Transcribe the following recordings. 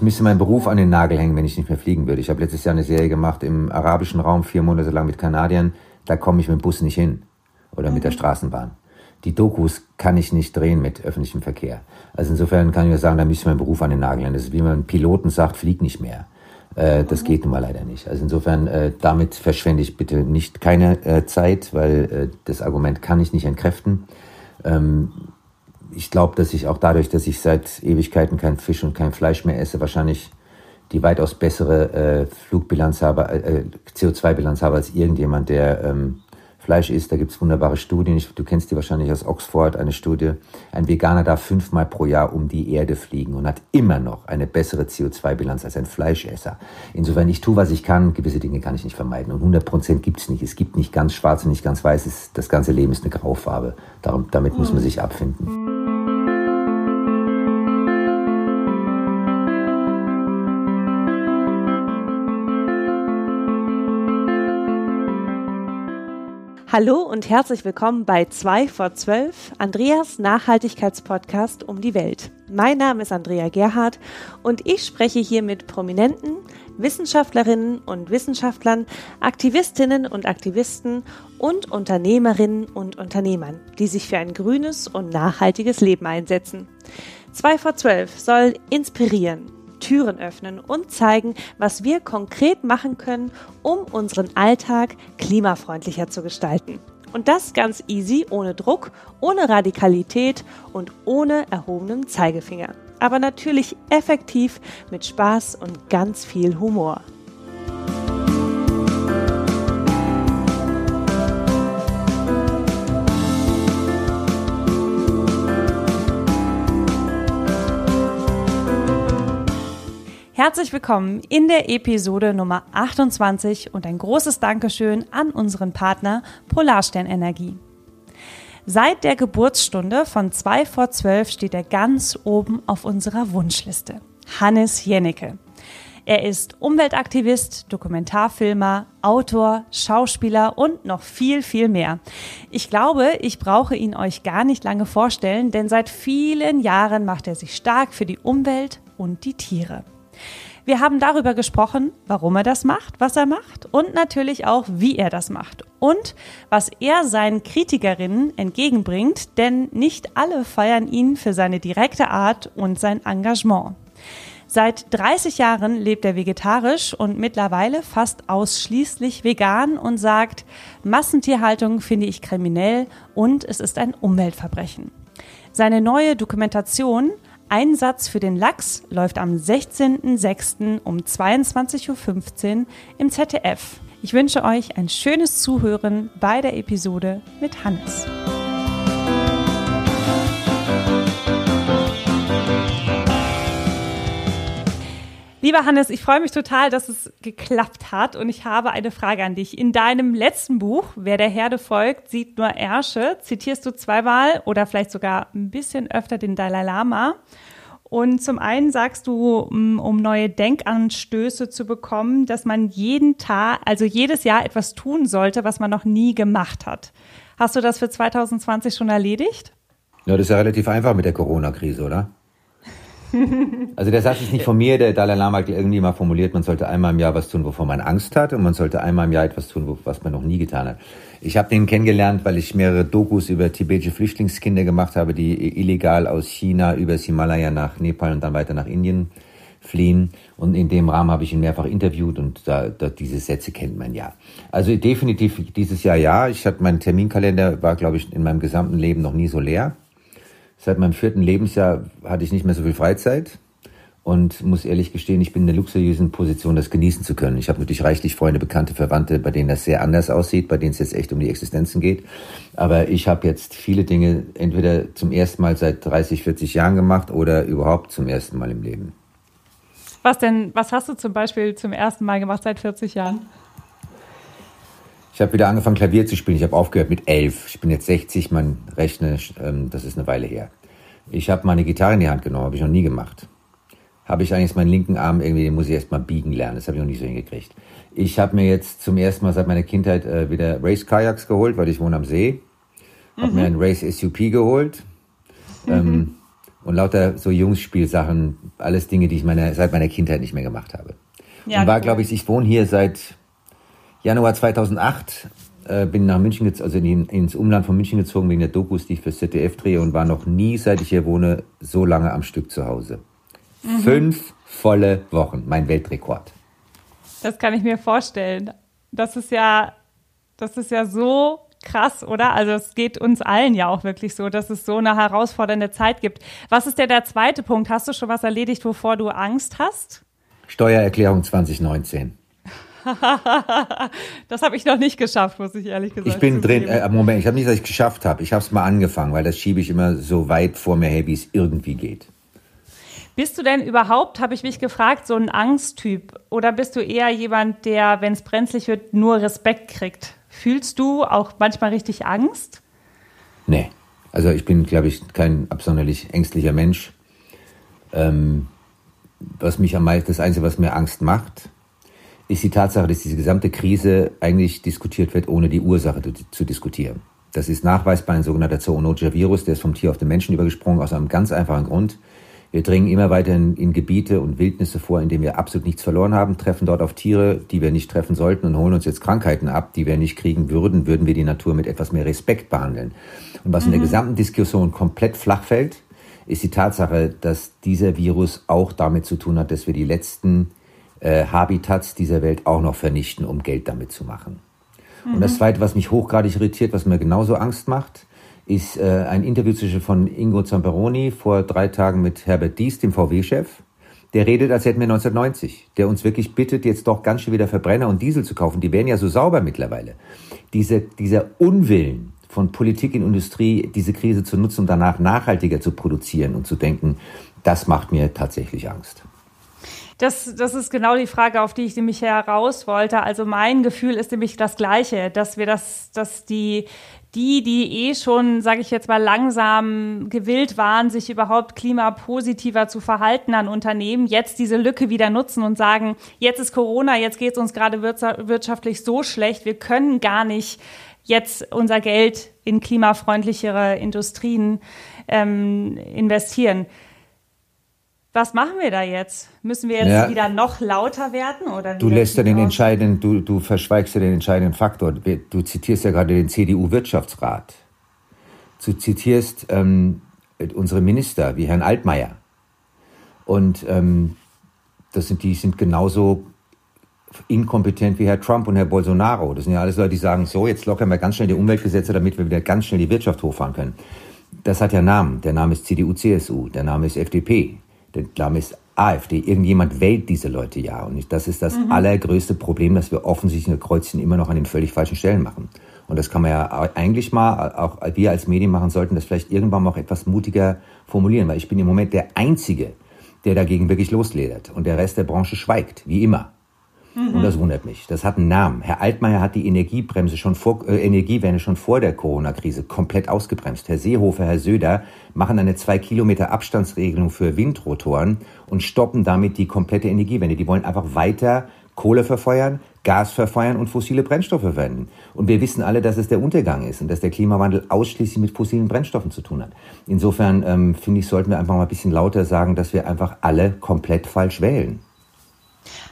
Ich müsste meinen Beruf an den Nagel hängen, wenn ich nicht mehr fliegen würde. Ich habe letztes Jahr eine Serie gemacht im arabischen Raum, vier Monate lang mit Kanadiern. Da komme ich mit dem Bus nicht hin oder mit der Straßenbahn. Die Dokus kann ich nicht drehen mit öffentlichem Verkehr. Also insofern kann ich nur sagen, da müsste ich meinen Beruf an den Nagel hängen. Das ist wie man Piloten sagt, flieg nicht mehr. Äh, das geht nun mal leider nicht. Also insofern, äh, damit verschwende ich bitte nicht keine äh, Zeit, weil äh, das Argument kann ich nicht entkräften. Ähm, ich glaube, dass ich auch dadurch, dass ich seit Ewigkeiten kein Fisch und kein Fleisch mehr esse, wahrscheinlich die weitaus bessere äh, Flugbilanz habe, äh, CO2-Bilanz habe als irgendjemand, der ähm, Fleisch isst. Da gibt es wunderbare Studien. Ich, du kennst die wahrscheinlich aus Oxford, eine Studie. Ein Veganer darf fünfmal pro Jahr um die Erde fliegen und hat immer noch eine bessere CO2-Bilanz als ein Fleischesser. Insofern, ich tue, was ich kann. Gewisse Dinge kann ich nicht vermeiden. Und 100 Prozent gibt es nicht. Es gibt nicht ganz schwarz und nicht ganz weiß. Das ganze Leben ist eine Graufarbe. Darum, damit muss man sich abfinden. Hallo und herzlich willkommen bei 2 vor 12, Andreas Nachhaltigkeitspodcast um die Welt. Mein Name ist Andrea Gerhardt und ich spreche hier mit Prominenten, Wissenschaftlerinnen und Wissenschaftlern, Aktivistinnen und Aktivisten und Unternehmerinnen und Unternehmern, die sich für ein grünes und nachhaltiges Leben einsetzen. 2 vor 12 soll inspirieren, Türen öffnen und zeigen, was wir konkret machen können, um unseren Alltag klimafreundlicher zu gestalten. Und das ganz easy, ohne Druck, ohne Radikalität und ohne erhobenen Zeigefinger. Aber natürlich effektiv mit Spaß und ganz viel Humor. Herzlich willkommen in der Episode Nummer 28 und ein großes Dankeschön an unseren Partner Polarstern Energie. Seit der Geburtsstunde von 2 vor 12 steht er ganz oben auf unserer Wunschliste. Hannes Jennecke. Er ist Umweltaktivist, Dokumentarfilmer, Autor, Schauspieler und noch viel, viel mehr. Ich glaube, ich brauche ihn euch gar nicht lange vorstellen, denn seit vielen Jahren macht er sich stark für die Umwelt und die Tiere. Wir haben darüber gesprochen, warum er das macht, was er macht und natürlich auch, wie er das macht und was er seinen Kritikerinnen entgegenbringt, denn nicht alle feiern ihn für seine direkte Art und sein Engagement. Seit 30 Jahren lebt er vegetarisch und mittlerweile fast ausschließlich vegan und sagt, Massentierhaltung finde ich kriminell und es ist ein Umweltverbrechen. Seine neue Dokumentation Einsatz für den Lachs läuft am 16.06. um 22.15 Uhr im ZDF. Ich wünsche euch ein schönes Zuhören bei der Episode mit Hannes. Lieber Hannes, ich freue mich total, dass es geklappt hat und ich habe eine Frage an dich. In deinem letzten Buch, Wer der Herde folgt, sieht nur Ärsche, zitierst du zweimal oder vielleicht sogar ein bisschen öfter den Dalai Lama. Und zum einen sagst du, mm, um neue Denkanstöße zu bekommen, dass man jeden Tag, also jedes Jahr etwas tun sollte, was man noch nie gemacht hat. Hast du das für 2020 schon erledigt? Ja, das ist ja relativ einfach mit der Corona-Krise, oder? Also der Satz ist nicht von mir, der Dalai Lama hat irgendwie mal formuliert, man sollte einmal im Jahr was tun, wovon man Angst hat und man sollte einmal im Jahr etwas tun, was man noch nie getan hat. Ich habe den kennengelernt, weil ich mehrere Dokus über tibetische Flüchtlingskinder gemacht habe, die illegal aus China übers Himalaya nach Nepal und dann weiter nach Indien fliehen. Und in dem Rahmen habe ich ihn mehrfach interviewt und da, da diese Sätze kennt man ja. Also definitiv dieses Jahr ja. Ich hatte mein Terminkalender war, glaube ich, in meinem gesamten Leben noch nie so leer. Seit meinem vierten Lebensjahr hatte ich nicht mehr so viel Freizeit und muss ehrlich gestehen, ich bin in der luxuriösen Position, das genießen zu können. Ich habe natürlich reichlich Freunde, Bekannte, Verwandte, bei denen das sehr anders aussieht, bei denen es jetzt echt um die Existenzen geht. Aber ich habe jetzt viele Dinge entweder zum ersten Mal seit 30, 40 Jahren gemacht oder überhaupt zum ersten Mal im Leben. Was denn, was hast du zum Beispiel zum ersten Mal gemacht seit 40 Jahren? Ich habe wieder angefangen, Klavier zu spielen. Ich habe aufgehört mit elf. Ich bin jetzt 60, man rechnet, ähm, das ist eine Weile her. Ich habe meine Gitarre in die Hand genommen, habe ich noch nie gemacht. Habe ich eigentlich meinen linken Arm irgendwie, den muss ich erst mal biegen lernen. Das habe ich noch nicht so hingekriegt. Ich habe mir jetzt zum ersten Mal seit meiner Kindheit äh, wieder Race Kajaks geholt, weil ich wohne am See. Habe mhm. mir ein Race SUP geholt. Mhm. Ähm, und lauter so Jungsspielsachen, alles Dinge, die ich meine, seit meiner Kindheit nicht mehr gemacht habe. Ja, und war, glaube ich, ich wohne hier seit Januar 2008, äh, bin nach München, also in, ins Umland von München gezogen wegen der Dokus, die ich für ZDF drehe und war noch nie, seit ich hier wohne, so lange am Stück zu Hause. Mhm. Fünf volle Wochen, mein Weltrekord. Das kann ich mir vorstellen. Das ist ja, das ist ja so krass, oder? Also es geht uns allen ja auch wirklich so, dass es so eine herausfordernde Zeit gibt. Was ist denn der zweite Punkt? Hast du schon was erledigt, wovor du Angst hast? Steuererklärung 2019. das habe ich noch nicht geschafft, muss ich ehrlich gesagt. Ich bin drin, äh, Moment, ich habe nicht, dass ich es geschafft habe. Ich habe es mal angefangen, weil das schiebe ich immer so weit vor mir her, wie es irgendwie geht. Bist du denn überhaupt, habe ich mich gefragt, so ein Angsttyp? Oder bist du eher jemand, der, wenn es brenzlig wird, nur Respekt kriegt? Fühlst du auch manchmal richtig Angst? Nee. Also ich bin, glaube ich, kein absonderlich ängstlicher Mensch. Ähm, was mich am meisten, das Einzige, was mir Angst macht, ist die Tatsache, dass diese gesamte Krise eigentlich diskutiert wird, ohne die Ursache zu, zu diskutieren. Das ist nachweisbar ein sogenannter Zoonotia-Virus, der ist vom Tier auf den Menschen übergesprungen, aus einem ganz einfachen Grund. Wir dringen immer weiter in, in, Gebiete und Wildnisse vor, in denen wir absolut nichts verloren haben, treffen dort auf Tiere, die wir nicht treffen sollten und holen uns jetzt Krankheiten ab, die wir nicht kriegen würden, würden wir die Natur mit etwas mehr Respekt behandeln. Und was mhm. in der mhm. gesamten Diskussion komplett flach fällt, ist die Tatsache, dass dieser Virus auch damit zu tun hat, dass wir die letzten äh, Habitats dieser Welt auch noch vernichten, um Geld damit zu machen. Mhm. Und das mhm. Zweite, was mich hochgradig irritiert, was mir genauso Angst macht, ist äh, ein Interview zwischen von Ingo Zamperoni vor drei Tagen mit Herbert Dies, dem VW-Chef. Der redet, als hätten wir 1990. Der uns wirklich bittet, jetzt doch ganz schön wieder Verbrenner und Diesel zu kaufen. Die wären ja so sauber mittlerweile. Diese, dieser Unwillen von Politik und Industrie, diese Krise zu nutzen, um danach nachhaltiger zu produzieren und zu denken, das macht mir tatsächlich Angst. Das, das ist genau die Frage, auf die ich nämlich heraus wollte. Also mein Gefühl ist nämlich das gleiche, dass wir das, dass die, die, die eh schon, sage ich jetzt mal, langsam gewillt waren, sich überhaupt klimapositiver zu verhalten an Unternehmen, jetzt diese Lücke wieder nutzen und sagen, jetzt ist Corona, jetzt geht es uns gerade wirtschaftlich so schlecht, wir können gar nicht jetzt unser Geld in klimafreundlichere Industrien ähm, investieren. Was machen wir da jetzt? Müssen wir jetzt ja. wieder noch lauter werden? Oder du lässt ja den entscheidenden, du, du verschweigst ja den entscheidenden Faktor. Du zitierst ja gerade den CDU-Wirtschaftsrat. Du zitierst ähm, unsere Minister wie Herrn Altmaier. Und ähm, das sind, die sind genauso inkompetent wie Herr Trump und Herr Bolsonaro. Das sind ja alles Leute, die sagen, so, jetzt lockern wir ganz schnell die Umweltgesetze, damit wir wieder ganz schnell die Wirtschaft hochfahren können. Das hat ja Namen. Der Name ist CDU, CSU, der Name ist FDP. Der Name ist AfD. Irgendjemand wählt diese Leute ja. Und das ist das mhm. allergrößte Problem, dass wir offensichtlich ein Kreuzchen immer noch an den völlig falschen Stellen machen. Und das kann man ja eigentlich mal, auch wir als Medien machen sollten, das vielleicht irgendwann mal auch etwas mutiger formulieren, weil ich bin im Moment der Einzige, der dagegen wirklich losledert. Und der Rest der Branche schweigt, wie immer. Mhm. Und das wundert mich. Das hat einen Namen. Herr Altmaier hat die Energiebremse schon vor, äh, Energiewende schon vor der Corona-Krise komplett ausgebremst. Herr Seehofer, Herr Söder machen eine zwei Kilometer Abstandsregelung für Windrotoren und stoppen damit die komplette Energiewende. Die wollen einfach weiter Kohle verfeuern, Gas verfeuern und fossile Brennstoffe verwenden. Und wir wissen alle, dass es der Untergang ist und dass der Klimawandel ausschließlich mit fossilen Brennstoffen zu tun hat. Insofern ähm, finde ich, sollten wir einfach mal ein bisschen lauter sagen, dass wir einfach alle komplett falsch wählen.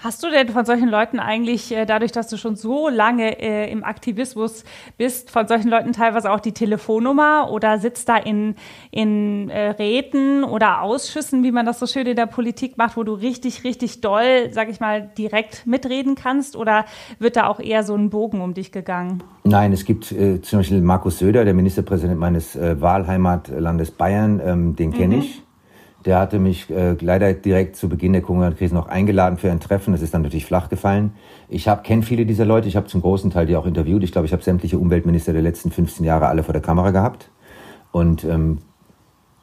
Hast du denn von solchen Leuten eigentlich, äh, dadurch, dass du schon so lange äh, im Aktivismus bist, von solchen Leuten teilweise auch die Telefonnummer oder sitzt da in, in äh, Räten oder Ausschüssen, wie man das so schön in der Politik macht, wo du richtig, richtig doll, sag ich mal, direkt mitreden kannst? Oder wird da auch eher so ein Bogen um dich gegangen? Nein, es gibt äh, zum Beispiel Markus Söder, der Ministerpräsident meines äh, Wahlheimatlandes Bayern, ähm, den kenne mhm. ich. Der hatte mich äh, leider direkt zu Beginn der Corona-Krise noch eingeladen für ein Treffen. Das ist dann natürlich flach gefallen. Ich kenne viele dieser Leute. Ich habe zum großen Teil die auch interviewt. Ich glaube, ich habe sämtliche Umweltminister der letzten 15 Jahre alle vor der Kamera gehabt. Und ähm,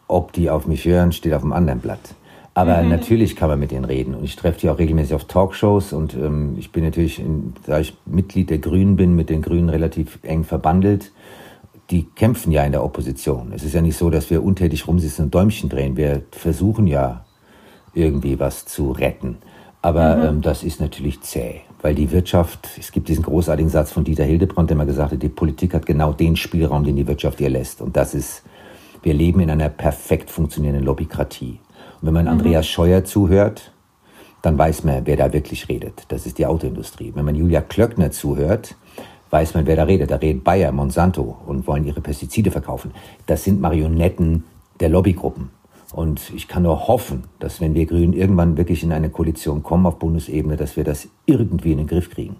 ob die auf mich hören, steht auf einem anderen Blatt. Aber mhm. natürlich kann man mit denen reden. Und ich treffe die auch regelmäßig auf Talkshows. Und ähm, ich bin natürlich, in, da ich Mitglied der Grünen bin, mit den Grünen relativ eng verbandelt die kämpfen ja in der Opposition. Es ist ja nicht so, dass wir untätig rumsitzen und Däumchen drehen. Wir versuchen ja irgendwie was zu retten. Aber mhm. ähm, das ist natürlich zäh, weil die Wirtschaft, es gibt diesen großartigen Satz von Dieter Hildebrand, der mal gesagt hat, die Politik hat genau den Spielraum, den die Wirtschaft ihr lässt. Und das ist Wir leben in einer perfekt funktionierenden Lobbykratie. Und wenn man mhm. Andreas Scheuer zuhört, dann weiß man, wer da wirklich redet. Das ist die Autoindustrie. Wenn man Julia Klöckner zuhört, weiß man, wer da redet. Da redet Bayer, Monsanto und wollen ihre Pestizide verkaufen. Das sind Marionetten der Lobbygruppen. Und ich kann nur hoffen, dass wenn wir Grünen irgendwann wirklich in eine Koalition kommen auf Bundesebene, dass wir das irgendwie in den Griff kriegen.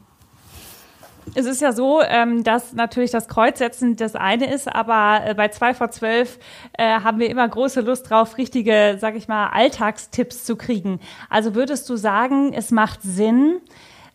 Es ist ja so, ähm, dass natürlich das Kreuzsetzen das eine ist, aber äh, bei 2 vor 12 äh, haben wir immer große Lust drauf, richtige, sag ich mal, Alltagstipps zu kriegen. Also würdest du sagen, es macht Sinn,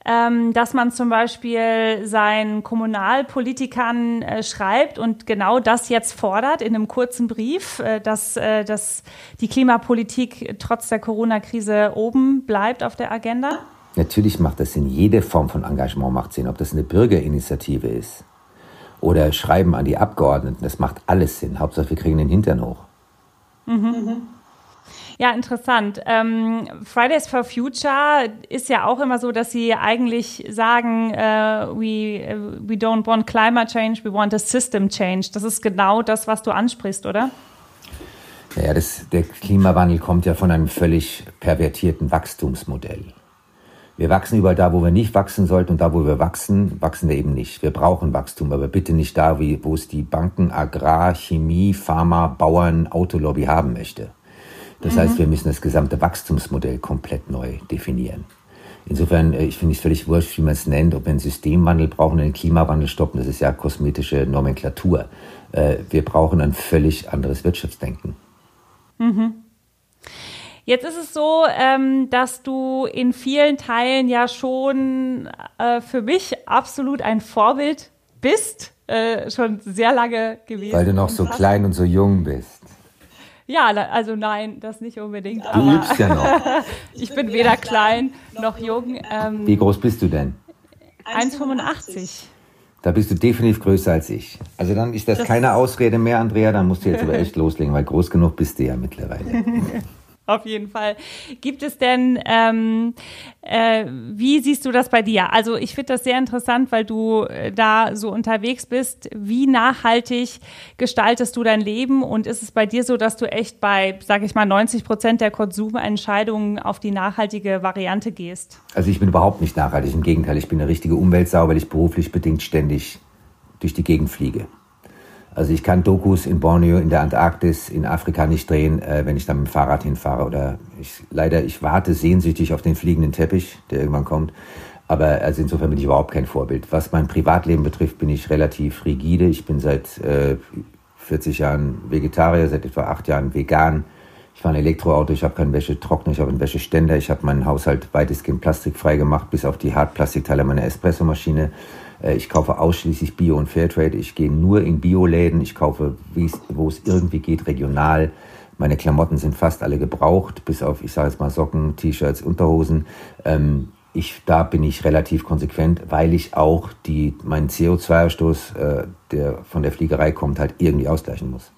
ähm, dass man zum Beispiel seinen Kommunalpolitikern äh, schreibt und genau das jetzt fordert in einem kurzen Brief, äh, dass, äh, dass die Klimapolitik trotz der Corona-Krise oben bleibt auf der Agenda? Natürlich macht das Sinn. Jede Form von Engagement macht Sinn. Ob das eine Bürgerinitiative ist oder Schreiben an die Abgeordneten, das macht alles Sinn. Hauptsache, wir kriegen den Hintern hoch. Mhm. Ja, interessant. Ähm, Fridays for Future ist ja auch immer so, dass sie eigentlich sagen, uh, we, we don't want climate change, we want a system change. Das ist genau das, was du ansprichst, oder? Ja, das, der Klimawandel kommt ja von einem völlig pervertierten Wachstumsmodell. Wir wachsen überall da, wo wir nicht wachsen sollten und da, wo wir wachsen, wachsen wir eben nicht. Wir brauchen Wachstum, aber bitte nicht da, wo es die Banken, Agrar, Chemie, Pharma, Bauern, Autolobby haben möchte. Das mhm. heißt, wir müssen das gesamte Wachstumsmodell komplett neu definieren. Insofern, äh, ich finde es völlig wurscht, wie man es nennt, ob wir einen Systemwandel brauchen, einen Klimawandel stoppen, das ist ja kosmetische Nomenklatur. Äh, wir brauchen ein völlig anderes Wirtschaftsdenken. Mhm. Jetzt ist es so, ähm, dass du in vielen Teilen ja schon äh, für mich absolut ein Vorbild bist, schon sehr lange gewesen. Weil du noch so klein und so jung bist. Ja, also nein, das nicht unbedingt. Du übst ja noch. ich bin weder klein noch jung. Ähm, Wie groß bist du denn? 1,85. Da bist du definitiv größer als ich. Also dann ist das, das keine Ausrede mehr, Andrea. Dann musst du jetzt aber echt loslegen, weil groß genug bist du ja mittlerweile. Auf jeden Fall. Gibt es denn, ähm, äh, wie siehst du das bei dir? Also ich finde das sehr interessant, weil du äh, da so unterwegs bist. Wie nachhaltig gestaltest du dein Leben? Und ist es bei dir so, dass du echt bei, sage ich mal, 90 Prozent der Konsumentscheidungen auf die nachhaltige Variante gehst? Also ich bin überhaupt nicht nachhaltig. Im Gegenteil, ich bin eine richtige Umweltsau, weil ich beruflich bedingt ständig durch die Gegend fliege. Also ich kann Dokus in Borneo, in der Antarktis, in Afrika nicht drehen, äh, wenn ich dann mit dem Fahrrad hinfahre. Oder ich, leider, ich warte sehnsüchtig auf den fliegenden Teppich, der irgendwann kommt. Aber also insofern bin ich überhaupt kein Vorbild. Was mein Privatleben betrifft, bin ich relativ rigide. Ich bin seit äh, 40 Jahren Vegetarier, seit etwa acht Jahren vegan. Ich fahre ein Elektroauto, ich habe keinen Wäschetrockner, ich habe einen Wäscheständer, ich habe meinen Haushalt weitestgehend plastikfrei gemacht, bis auf die Hartplastikteile meiner Espressomaschine. Äh, ich kaufe ausschließlich Bio und Fairtrade. Ich gehe nur in Bioläden. Ich kaufe, wo es irgendwie geht, regional. Meine Klamotten sind fast alle gebraucht, bis auf, ich sage jetzt mal Socken, T-Shirts, Unterhosen. Ähm, ich, da bin ich relativ konsequent, weil ich auch die, meinen CO2-Ausstoß, äh, der von der Fliegerei kommt, halt irgendwie ausgleichen muss.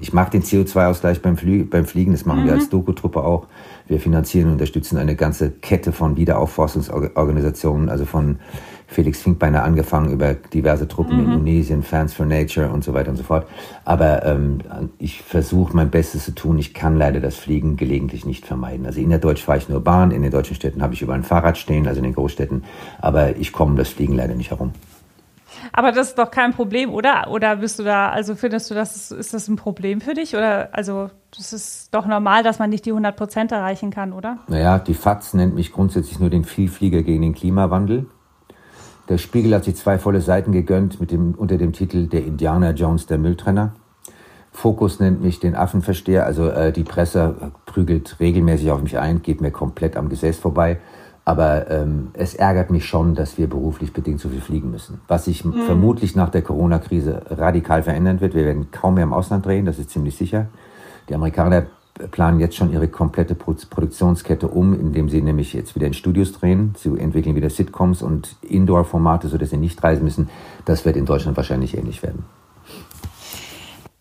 Ich mache den CO2-Ausgleich beim, Flie beim Fliegen, das machen mhm. wir als Doku-Truppe auch. Wir finanzieren und unterstützen eine ganze Kette von Wiederaufforstungsorganisationen, also von Felix Finkbeiner angefangen über diverse Truppen mhm. in Indonesien, Fans for Nature und so weiter und so fort. Aber ähm, ich versuche mein Bestes zu tun. Ich kann leider das Fliegen gelegentlich nicht vermeiden. Also innerdeutsch fahre ich nur Bahn, in den deutschen Städten habe ich über ein Fahrrad stehen, also in den Großstädten. Aber ich komme das Fliegen leider nicht herum. Aber das ist doch kein Problem, oder? Oder bist du da, also findest du, das ist, ist das ein Problem für dich? Oder also das ist doch normal, dass man nicht die 100 Prozent erreichen kann, oder? Naja, die FAZ nennt mich grundsätzlich nur den Vielflieger gegen den Klimawandel. Der Spiegel hat sich zwei volle Seiten gegönnt mit dem, unter dem Titel Der Indianer Jones, der Mülltrenner. Fokus nennt mich den Affenversteher, also äh, die Presse prügelt regelmäßig auf mich ein, geht mir komplett am Gesäß vorbei. Aber ähm, es ärgert mich schon, dass wir beruflich bedingt so viel fliegen müssen. Was sich mhm. vermutlich nach der Corona-Krise radikal verändern wird. Wir werden kaum mehr im Ausland drehen, das ist ziemlich sicher. Die Amerikaner planen jetzt schon ihre komplette Produktionskette um, indem sie nämlich jetzt wieder in Studios drehen. Sie entwickeln wieder Sitcoms und Indoor-Formate, sodass sie nicht reisen müssen. Das wird in Deutschland wahrscheinlich ähnlich werden.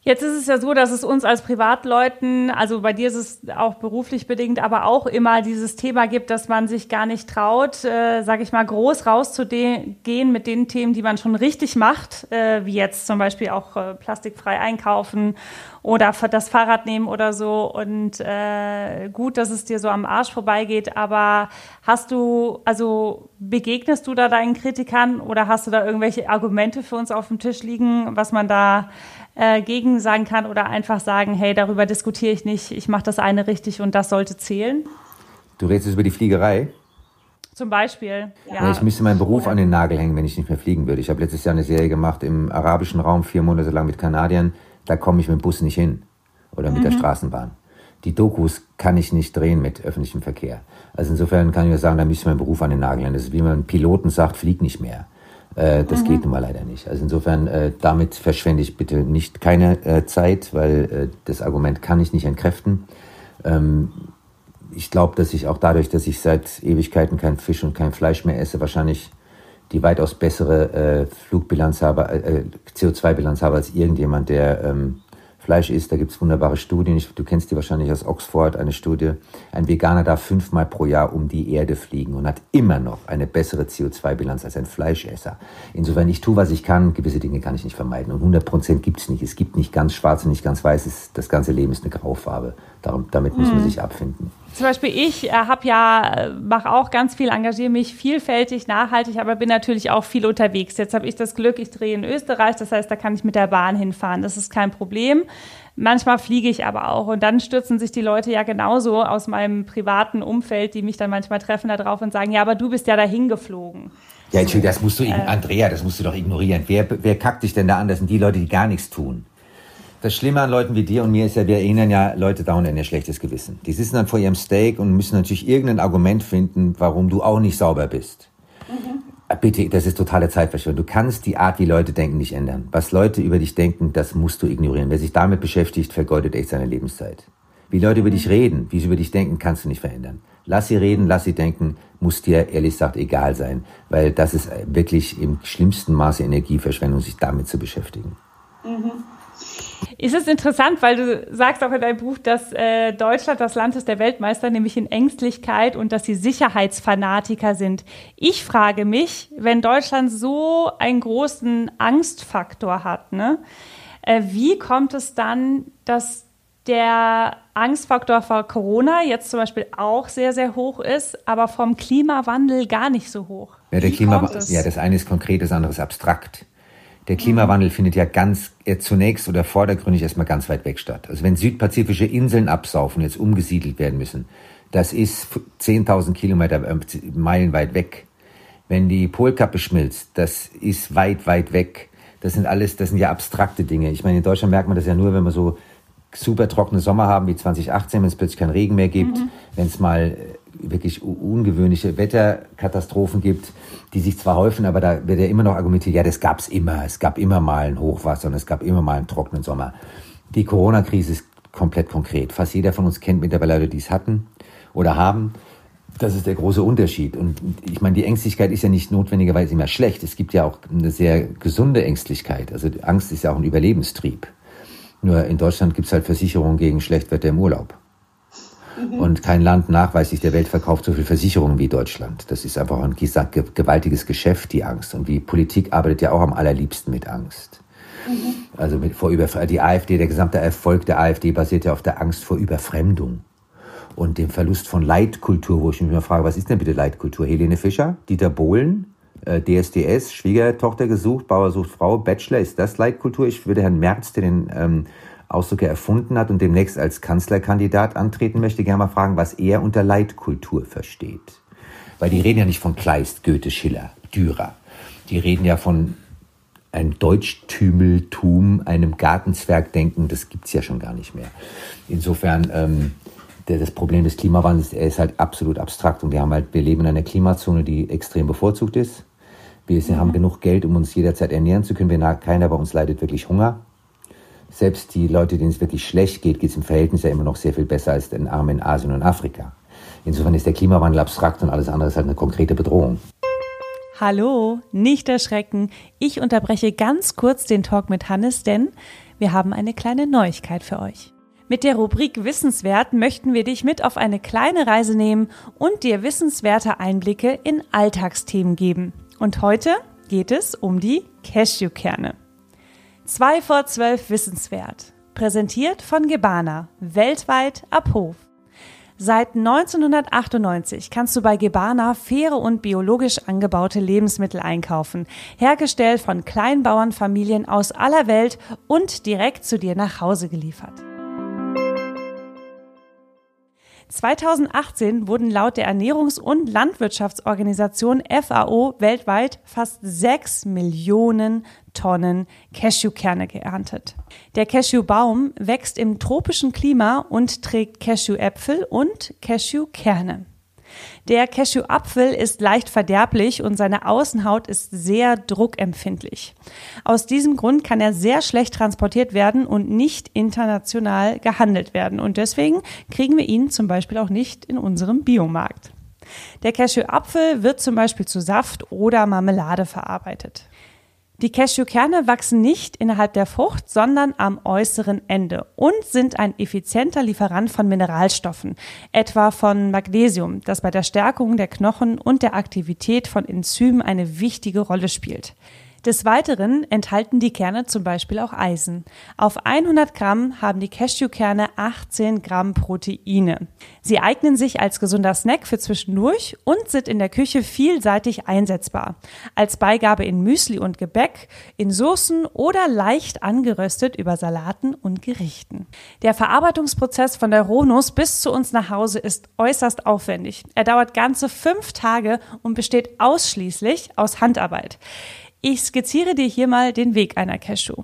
Jetzt ist es ja so, dass es uns als Privatleuten, also bei dir ist es auch beruflich bedingt, aber auch immer dieses Thema gibt, dass man sich gar nicht traut, äh, sage ich mal, groß rauszugehen mit den Themen, die man schon richtig macht, äh, wie jetzt zum Beispiel auch äh, plastikfrei einkaufen oder das Fahrrad nehmen oder so. Und äh, gut, dass es dir so am Arsch vorbeigeht, aber hast du, also begegnest du da deinen Kritikern oder hast du da irgendwelche Argumente für uns auf dem Tisch liegen, was man da äh, gegen sagen kann oder einfach sagen, hey, darüber diskutiere ich nicht, ich mache das eine richtig und das sollte zählen? Du redest jetzt über die Fliegerei? Zum Beispiel. Ja. ja. ich müsste meinen Beruf an den Nagel hängen, wenn ich nicht mehr fliegen würde. Ich habe letztes Jahr eine Serie gemacht im arabischen Raum, vier Monate lang mit Kanadiern. Da komme ich mit dem Bus nicht hin oder mit mhm. der Straßenbahn. Die Dokus kann ich nicht drehen mit öffentlichem Verkehr. Also insofern kann ich nur sagen, da müsste ich meinen Beruf an den Nagel hängen. Das ist wie man Piloten sagt, flieg nicht mehr. Äh, das mhm. geht nun mal leider nicht. Also insofern, äh, damit verschwende ich bitte nicht keine äh, Zeit, weil äh, das Argument kann ich nicht entkräften. Ähm, ich glaube, dass ich auch dadurch, dass ich seit Ewigkeiten kein Fisch und kein Fleisch mehr esse, wahrscheinlich die weitaus bessere äh, Flugbilanz habe, äh, CO2-Bilanz habe als irgendjemand, der ähm, Fleisch isst. Da gibt es wunderbare Studien. Ich, du kennst die wahrscheinlich aus Oxford, eine Studie. Ein Veganer darf fünfmal pro Jahr um die Erde fliegen und hat immer noch eine bessere CO2-Bilanz als ein Fleischesser. Insofern, ich tue, was ich kann. Gewisse Dinge kann ich nicht vermeiden. Und 100 Prozent gibt es nicht. Es gibt nicht ganz schwarz und nicht ganz weiß. Das ganze Leben ist eine Graufarbe. Darum, damit muss man hm. sich abfinden. Zum Beispiel ich äh, habe ja, mache auch ganz viel, engagiere mich vielfältig, nachhaltig, aber bin natürlich auch viel unterwegs. Jetzt habe ich das Glück, ich drehe in Österreich, das heißt, da kann ich mit der Bahn hinfahren. Das ist kein Problem. Manchmal fliege ich aber auch und dann stürzen sich die Leute ja genauso aus meinem privaten Umfeld, die mich dann manchmal treffen, da drauf und sagen, ja, aber du bist ja dahin geflogen. Ja, Entschuldigung, das musst du, äh, Andrea, das musst du doch ignorieren. Wer, wer kackt dich denn da an? Das sind die Leute, die gar nichts tun. Das Schlimme an Leuten wie dir und mir ist ja, wir erinnern ja Leute dauernd an ihr schlechtes Gewissen. Die sitzen dann vor ihrem Steak und müssen natürlich irgendein Argument finden, warum du auch nicht sauber bist. Mhm. Bitte, das ist totale Zeitverschwendung. Du kannst die Art, wie Leute denken, nicht ändern. Was Leute über dich denken, das musst du ignorieren. Wer sich damit beschäftigt, vergeudet echt seine Lebenszeit. Wie Leute über dich reden, wie sie über dich denken, kannst du nicht verändern. Lass sie reden, lass sie denken, muss dir ehrlich gesagt egal sein, weil das ist wirklich im schlimmsten Maße Energieverschwendung, sich damit zu beschäftigen. Mhm. Es ist interessant, weil du sagst auch in deinem Buch, dass äh, Deutschland das Land ist der Weltmeister, nämlich in Ängstlichkeit und dass sie Sicherheitsfanatiker sind. Ich frage mich, wenn Deutschland so einen großen Angstfaktor hat, ne, äh, wie kommt es dann, dass der Angstfaktor vor Corona jetzt zum Beispiel auch sehr, sehr hoch ist, aber vom Klimawandel gar nicht so hoch. Ja, der Klimawandel, ja, das eine ist konkret, das andere ist abstrakt. Der Klimawandel findet ja ganz äh, zunächst oder vordergründig erstmal ganz weit weg statt. Also wenn südpazifische Inseln absaufen und jetzt umgesiedelt werden müssen, das ist 10.000 Kilometer, äh, Meilen weit weg. Wenn die Polkappe schmilzt, das ist weit, weit weg. Das sind alles, das sind ja abstrakte Dinge. Ich meine, in Deutschland merkt man das ja nur, wenn man so super trockene Sommer haben wie 2018, wenn es plötzlich keinen Regen mehr gibt, mhm. wenn es mal äh, wirklich ungewöhnliche Wetterkatastrophen gibt, die sich zwar häufen, aber da wird ja immer noch argumentiert, ja, das gab es immer. Es gab immer mal ein Hochwasser und es gab immer mal einen trockenen Sommer. Die Corona-Krise ist komplett konkret. Fast jeder von uns kennt mittlerweile Leute, die es hatten oder haben. Das ist der große Unterschied. Und ich meine, die Ängstlichkeit ist ja nicht notwendigerweise immer schlecht. Es gibt ja auch eine sehr gesunde Ängstlichkeit. Also Angst ist ja auch ein Überlebenstrieb. Nur in Deutschland gibt es halt Versicherungen gegen Schlechtwetter im Urlaub. Mhm. Und kein Land nachweislich der Welt verkauft so viel Versicherungen wie Deutschland. Das ist einfach ein gewaltiges Geschäft, die Angst. Und die Politik arbeitet ja auch am allerliebsten mit Angst. Mhm. Also mit, vor Überf die AfD, der gesamte Erfolg der AfD basiert ja auf der Angst vor Überfremdung und dem Verlust von Leitkultur, wo ich mich immer frage, was ist denn bitte Leitkultur? Helene Fischer, Dieter Bohlen, äh, DSDS, Schwiegertochter gesucht, Bauer sucht Frau, Bachelor, ist das Leitkultur? Ich würde Herrn Merz, der den ähm, Ausdruck erfunden hat und demnächst als Kanzlerkandidat antreten möchte, gerne mal fragen, was er unter Leitkultur versteht. Weil die reden ja nicht von Kleist, Goethe, Schiller, Dürer. Die reden ja von einem Deutschtümeltum, einem Gartenzwergdenken, das gibt's ja schon gar nicht mehr. Insofern, ähm, der, das Problem des Klimawandels, er ist halt absolut abstrakt und wir haben halt, wir leben in einer Klimazone, die extrem bevorzugt ist. Wir haben genug Geld, um uns jederzeit ernähren zu können. Wir, keiner bei uns leidet wirklich Hunger. Selbst die Leute, denen es wirklich schlecht geht, geht es im Verhältnis ja immer noch sehr viel besser als den Armen in Asien und Afrika. Insofern ist der Klimawandel abstrakt und alles andere ist halt eine konkrete Bedrohung. Hallo, nicht erschrecken. Ich unterbreche ganz kurz den Talk mit Hannes, denn wir haben eine kleine Neuigkeit für euch. Mit der Rubrik Wissenswert möchten wir dich mit auf eine kleine Reise nehmen und dir wissenswerte Einblicke in Alltagsthemen geben. Und heute geht es um die Cashewkerne. 2 vor 12 Wissenswert. Präsentiert von Gebana, weltweit ab Hof. Seit 1998 kannst du bei Gebana faire und biologisch angebaute Lebensmittel einkaufen, hergestellt von Kleinbauernfamilien aus aller Welt und direkt zu dir nach Hause geliefert. 2018 wurden laut der Ernährungs- und Landwirtschaftsorganisation FAO weltweit fast 6 Millionen Tonnen Cashewkerne geerntet. Der Cashewbaum wächst im tropischen Klima und trägt Cashewäpfel und Cashewkerne. Der Cashewapfel ist leicht verderblich und seine Außenhaut ist sehr druckempfindlich. Aus diesem Grund kann er sehr schlecht transportiert werden und nicht international gehandelt werden. Und deswegen kriegen wir ihn zum Beispiel auch nicht in unserem Biomarkt. Der Cashewapfel wird zum Beispiel zu Saft oder Marmelade verarbeitet. Die Cashewkerne wachsen nicht innerhalb der Frucht, sondern am äußeren Ende und sind ein effizienter Lieferant von Mineralstoffen, etwa von Magnesium, das bei der Stärkung der Knochen und der Aktivität von Enzymen eine wichtige Rolle spielt. Des Weiteren enthalten die Kerne zum Beispiel auch Eisen. Auf 100 Gramm haben die Cashewkerne 18 Gramm Proteine. Sie eignen sich als gesunder Snack für zwischendurch und sind in der Küche vielseitig einsetzbar. Als Beigabe in Müsli und Gebäck, in Soßen oder leicht angeröstet über Salaten und Gerichten. Der Verarbeitungsprozess von der Rohnuss bis zu uns nach Hause ist äußerst aufwendig. Er dauert ganze fünf Tage und besteht ausschließlich aus Handarbeit. Ich skizziere dir hier mal den Weg einer Cashew.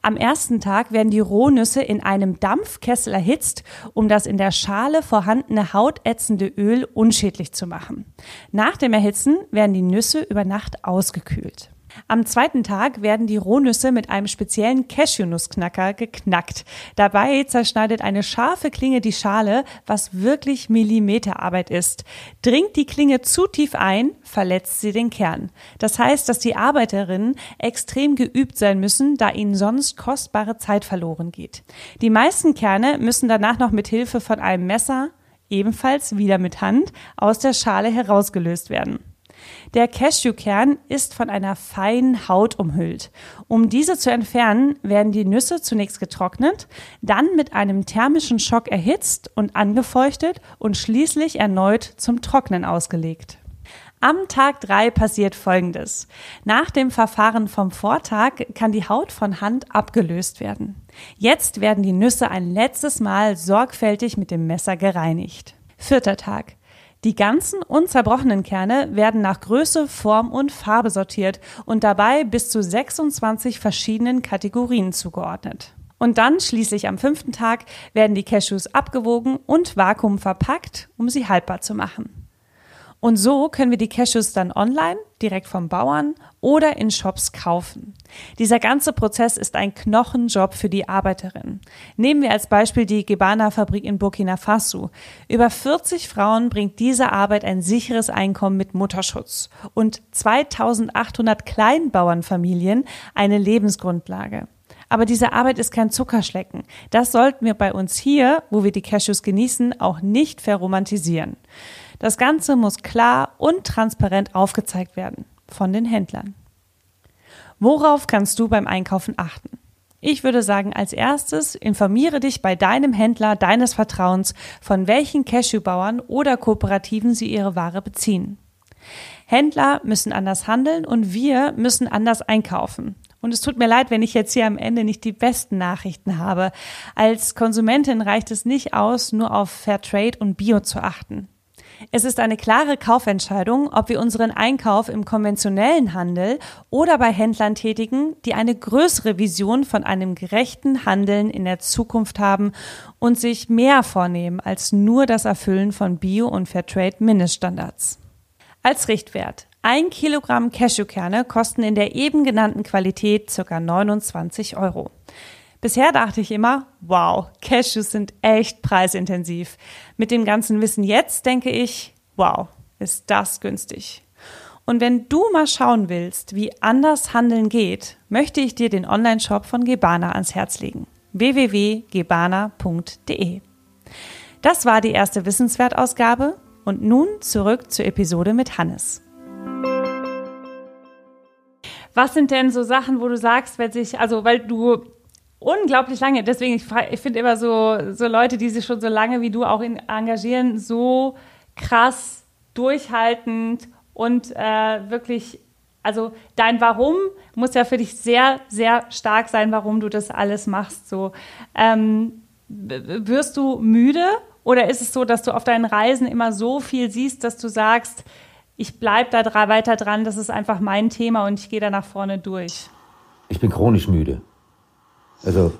Am ersten Tag werden die Rohnüsse in einem Dampfkessel erhitzt, um das in der Schale vorhandene hautätzende Öl unschädlich zu machen. Nach dem Erhitzen werden die Nüsse über Nacht ausgekühlt. Am zweiten Tag werden die Rohnüsse mit einem speziellen Cashewnussknacker geknackt. Dabei zerschneidet eine scharfe Klinge die Schale, was wirklich Millimeterarbeit ist. Dringt die Klinge zu tief ein, verletzt sie den Kern. Das heißt, dass die Arbeiterinnen extrem geübt sein müssen, da ihnen sonst kostbare Zeit verloren geht. Die meisten Kerne müssen danach noch mit Hilfe von einem Messer, ebenfalls wieder mit Hand, aus der Schale herausgelöst werden. Der Cashewkern ist von einer feinen Haut umhüllt. Um diese zu entfernen, werden die Nüsse zunächst getrocknet, dann mit einem thermischen Schock erhitzt und angefeuchtet und schließlich erneut zum Trocknen ausgelegt. Am Tag drei passiert Folgendes. Nach dem Verfahren vom Vortag kann die Haut von Hand abgelöst werden. Jetzt werden die Nüsse ein letztes Mal sorgfältig mit dem Messer gereinigt. Vierter Tag. Die ganzen unzerbrochenen Kerne werden nach Größe, Form und Farbe sortiert und dabei bis zu 26 verschiedenen Kategorien zugeordnet. Und dann schließlich am fünften Tag werden die Cashews abgewogen und vakuum verpackt, um sie haltbar zu machen. Und so können wir die Cashews dann online, direkt vom Bauern oder in Shops kaufen. Dieser ganze Prozess ist ein Knochenjob für die Arbeiterin. Nehmen wir als Beispiel die Gebana-Fabrik in Burkina Faso. Über 40 Frauen bringt diese Arbeit ein sicheres Einkommen mit Mutterschutz und 2800 Kleinbauernfamilien eine Lebensgrundlage. Aber diese Arbeit ist kein Zuckerschlecken. Das sollten wir bei uns hier, wo wir die Cashews genießen, auch nicht verromantisieren. Das Ganze muss klar und transparent aufgezeigt werden von den Händlern. Worauf kannst du beim Einkaufen achten? Ich würde sagen, als erstes informiere dich bei deinem Händler deines Vertrauens, von welchen Cashewbauern oder Kooperativen sie ihre Ware beziehen. Händler müssen anders handeln und wir müssen anders einkaufen. Und es tut mir leid, wenn ich jetzt hier am Ende nicht die besten Nachrichten habe. Als Konsumentin reicht es nicht aus, nur auf Fairtrade und Bio zu achten. Es ist eine klare Kaufentscheidung, ob wir unseren Einkauf im konventionellen Handel oder bei Händlern tätigen, die eine größere Vision von einem gerechten Handeln in der Zukunft haben und sich mehr vornehmen als nur das Erfüllen von Bio- und Fairtrade Mindeststandards. Als Richtwert. Ein Kilogramm Cashewkerne kosten in der eben genannten Qualität ca. 29 Euro. Bisher dachte ich immer, wow, Cashews sind echt preisintensiv. Mit dem ganzen Wissen jetzt denke ich, wow, ist das günstig. Und wenn du mal schauen willst, wie anders handeln geht, möchte ich dir den Online-Shop von Gebana ans Herz legen. www.gebana.de. Das war die erste Wissenswertausgabe und nun zurück zur Episode mit Hannes. Was sind denn so Sachen, wo du sagst, wenn sich, also weil du unglaublich lange, deswegen, ich, ich finde immer so, so Leute, die sich schon so lange wie du auch in, engagieren, so krass durchhaltend und äh, wirklich, also dein Warum muss ja für dich sehr, sehr stark sein, warum du das alles machst. So ähm, wirst du müde oder ist es so, dass du auf deinen Reisen immer so viel siehst, dass du sagst, ich bleibe da weiter dran, das ist einfach mein Thema und ich gehe da nach vorne durch? Ich bin chronisch müde. Also,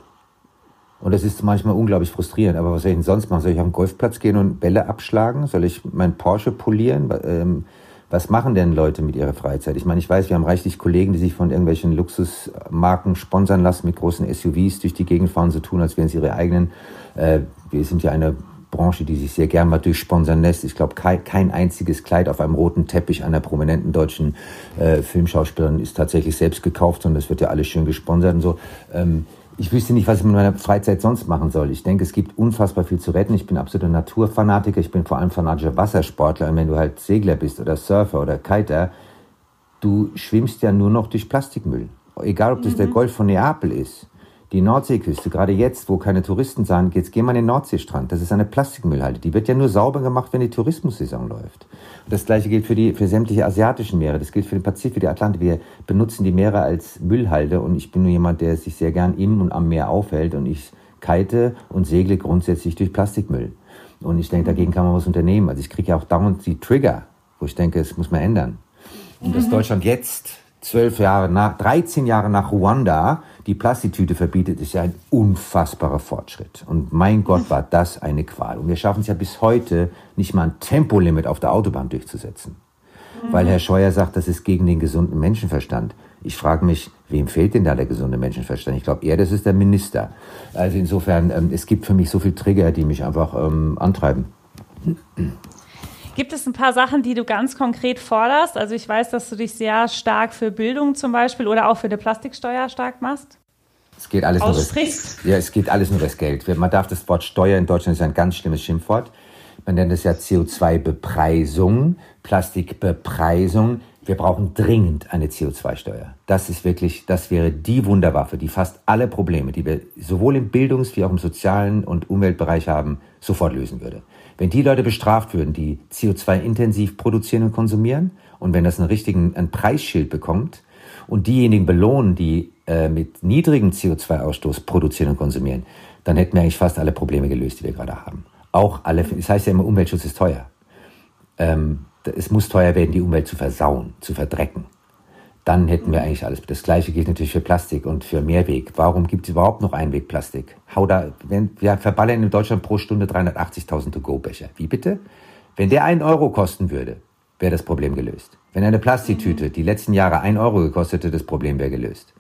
und das ist manchmal unglaublich frustrierend. Aber was soll ich denn sonst machen? Soll ich den Golfplatz gehen und Bälle abschlagen? Soll ich mein Porsche polieren? Ähm, was machen denn Leute mit ihrer Freizeit? Ich meine, ich weiß, wir haben reichlich Kollegen, die sich von irgendwelchen Luxusmarken sponsern lassen mit großen SUVs durch die Gegend fahren, so tun, als wären sie ihre eigenen. Äh, wir sind ja eine Branche, die sich sehr gern mal durchsponsern lässt. Ich glaube, kein, kein einziges Kleid auf einem roten Teppich einer prominenten deutschen äh, Filmschauspielerin ist tatsächlich selbst gekauft, sondern das wird ja alles schön gesponsert und so. Ähm, ich wüsste nicht, was ich mit meiner Freizeit sonst machen soll. Ich denke, es gibt unfassbar viel zu retten. Ich bin absoluter Naturfanatiker. Ich bin vor allem fanatischer Wassersportler. Und wenn du halt Segler bist oder Surfer oder Kiter, du schwimmst ja nur noch durch Plastikmüll. Egal, ob das mhm. der Golf von Neapel ist die Nordseeküste, gerade jetzt, wo keine Touristen sind, jetzt gehen wir an den Nordseestrand. Das ist eine Plastikmüllhalde. Die wird ja nur sauber gemacht, wenn die Tourismussaison läuft. Und das gleiche gilt für die, für sämtliche asiatischen Meere. Das gilt für den Pazifik, für die Atlantik. Wir benutzen die Meere als Müllhalde und ich bin nur jemand, der sich sehr gern im und am Meer aufhält und ich kite und segle grundsätzlich durch Plastikmüll. Und ich denke, dagegen kann man was unternehmen. Also ich kriege ja auch dauernd die Trigger, wo ich denke, es muss man ändern. Und dass mhm. Deutschland jetzt zwölf Jahre nach, 13 Jahre nach Ruanda die Plastiktüte verbietet, ist ja ein unfassbarer Fortschritt. Und mein Gott, war das eine Qual. Und wir schaffen es ja bis heute nicht mal ein Tempolimit auf der Autobahn durchzusetzen. Weil Herr Scheuer sagt, das ist gegen den gesunden Menschenverstand. Ich frage mich, wem fehlt denn da der gesunde Menschenverstand? Ich glaube eher, das ist der Minister. Also insofern, ähm, es gibt für mich so viele Trigger, die mich einfach ähm, antreiben. Gibt es ein paar Sachen, die du ganz konkret forderst? Also ich weiß, dass du dich sehr stark für Bildung zum Beispiel oder auch für eine Plastiksteuer stark machst. Es geht alles nur das, ja, es geht alles nur das Geld. Man darf das Wort Steuer in Deutschland ist ein ganz schlimmes Schimpfwort. Man nennt es ja CO2-Bepreisung, Plastikbepreisung. Wir brauchen dringend eine CO2-Steuer. Das ist wirklich, das wäre die Wunderwaffe, die fast alle Probleme, die wir sowohl im Bildungs- wie auch im sozialen und Umweltbereich haben, sofort lösen würde. Wenn die Leute bestraft würden, die CO2 intensiv produzieren und konsumieren, und wenn das einen richtigen ein Preisschild bekommt, und diejenigen belohnen, die äh, mit niedrigem CO2-Ausstoß produzieren und konsumieren, dann hätten wir eigentlich fast alle Probleme gelöst, die wir gerade haben. Auch alle, das heißt ja immer, Umweltschutz ist teuer. Ähm, es muss teuer werden, die Umwelt zu versauen, zu verdrecken. Dann hätten wir eigentlich alles. Das Gleiche gilt natürlich für Plastik und für Mehrweg. Warum gibt es überhaupt noch Einwegplastik? Hau da, wenn, wir verballern in Deutschland pro Stunde 380.000 To-Go-Becher. Wie bitte? Wenn der einen Euro kosten würde, wäre das Problem gelöst. Wenn eine Plastiktüte die letzten Jahre ein Euro gekostet hätte, das Problem wäre gelöst.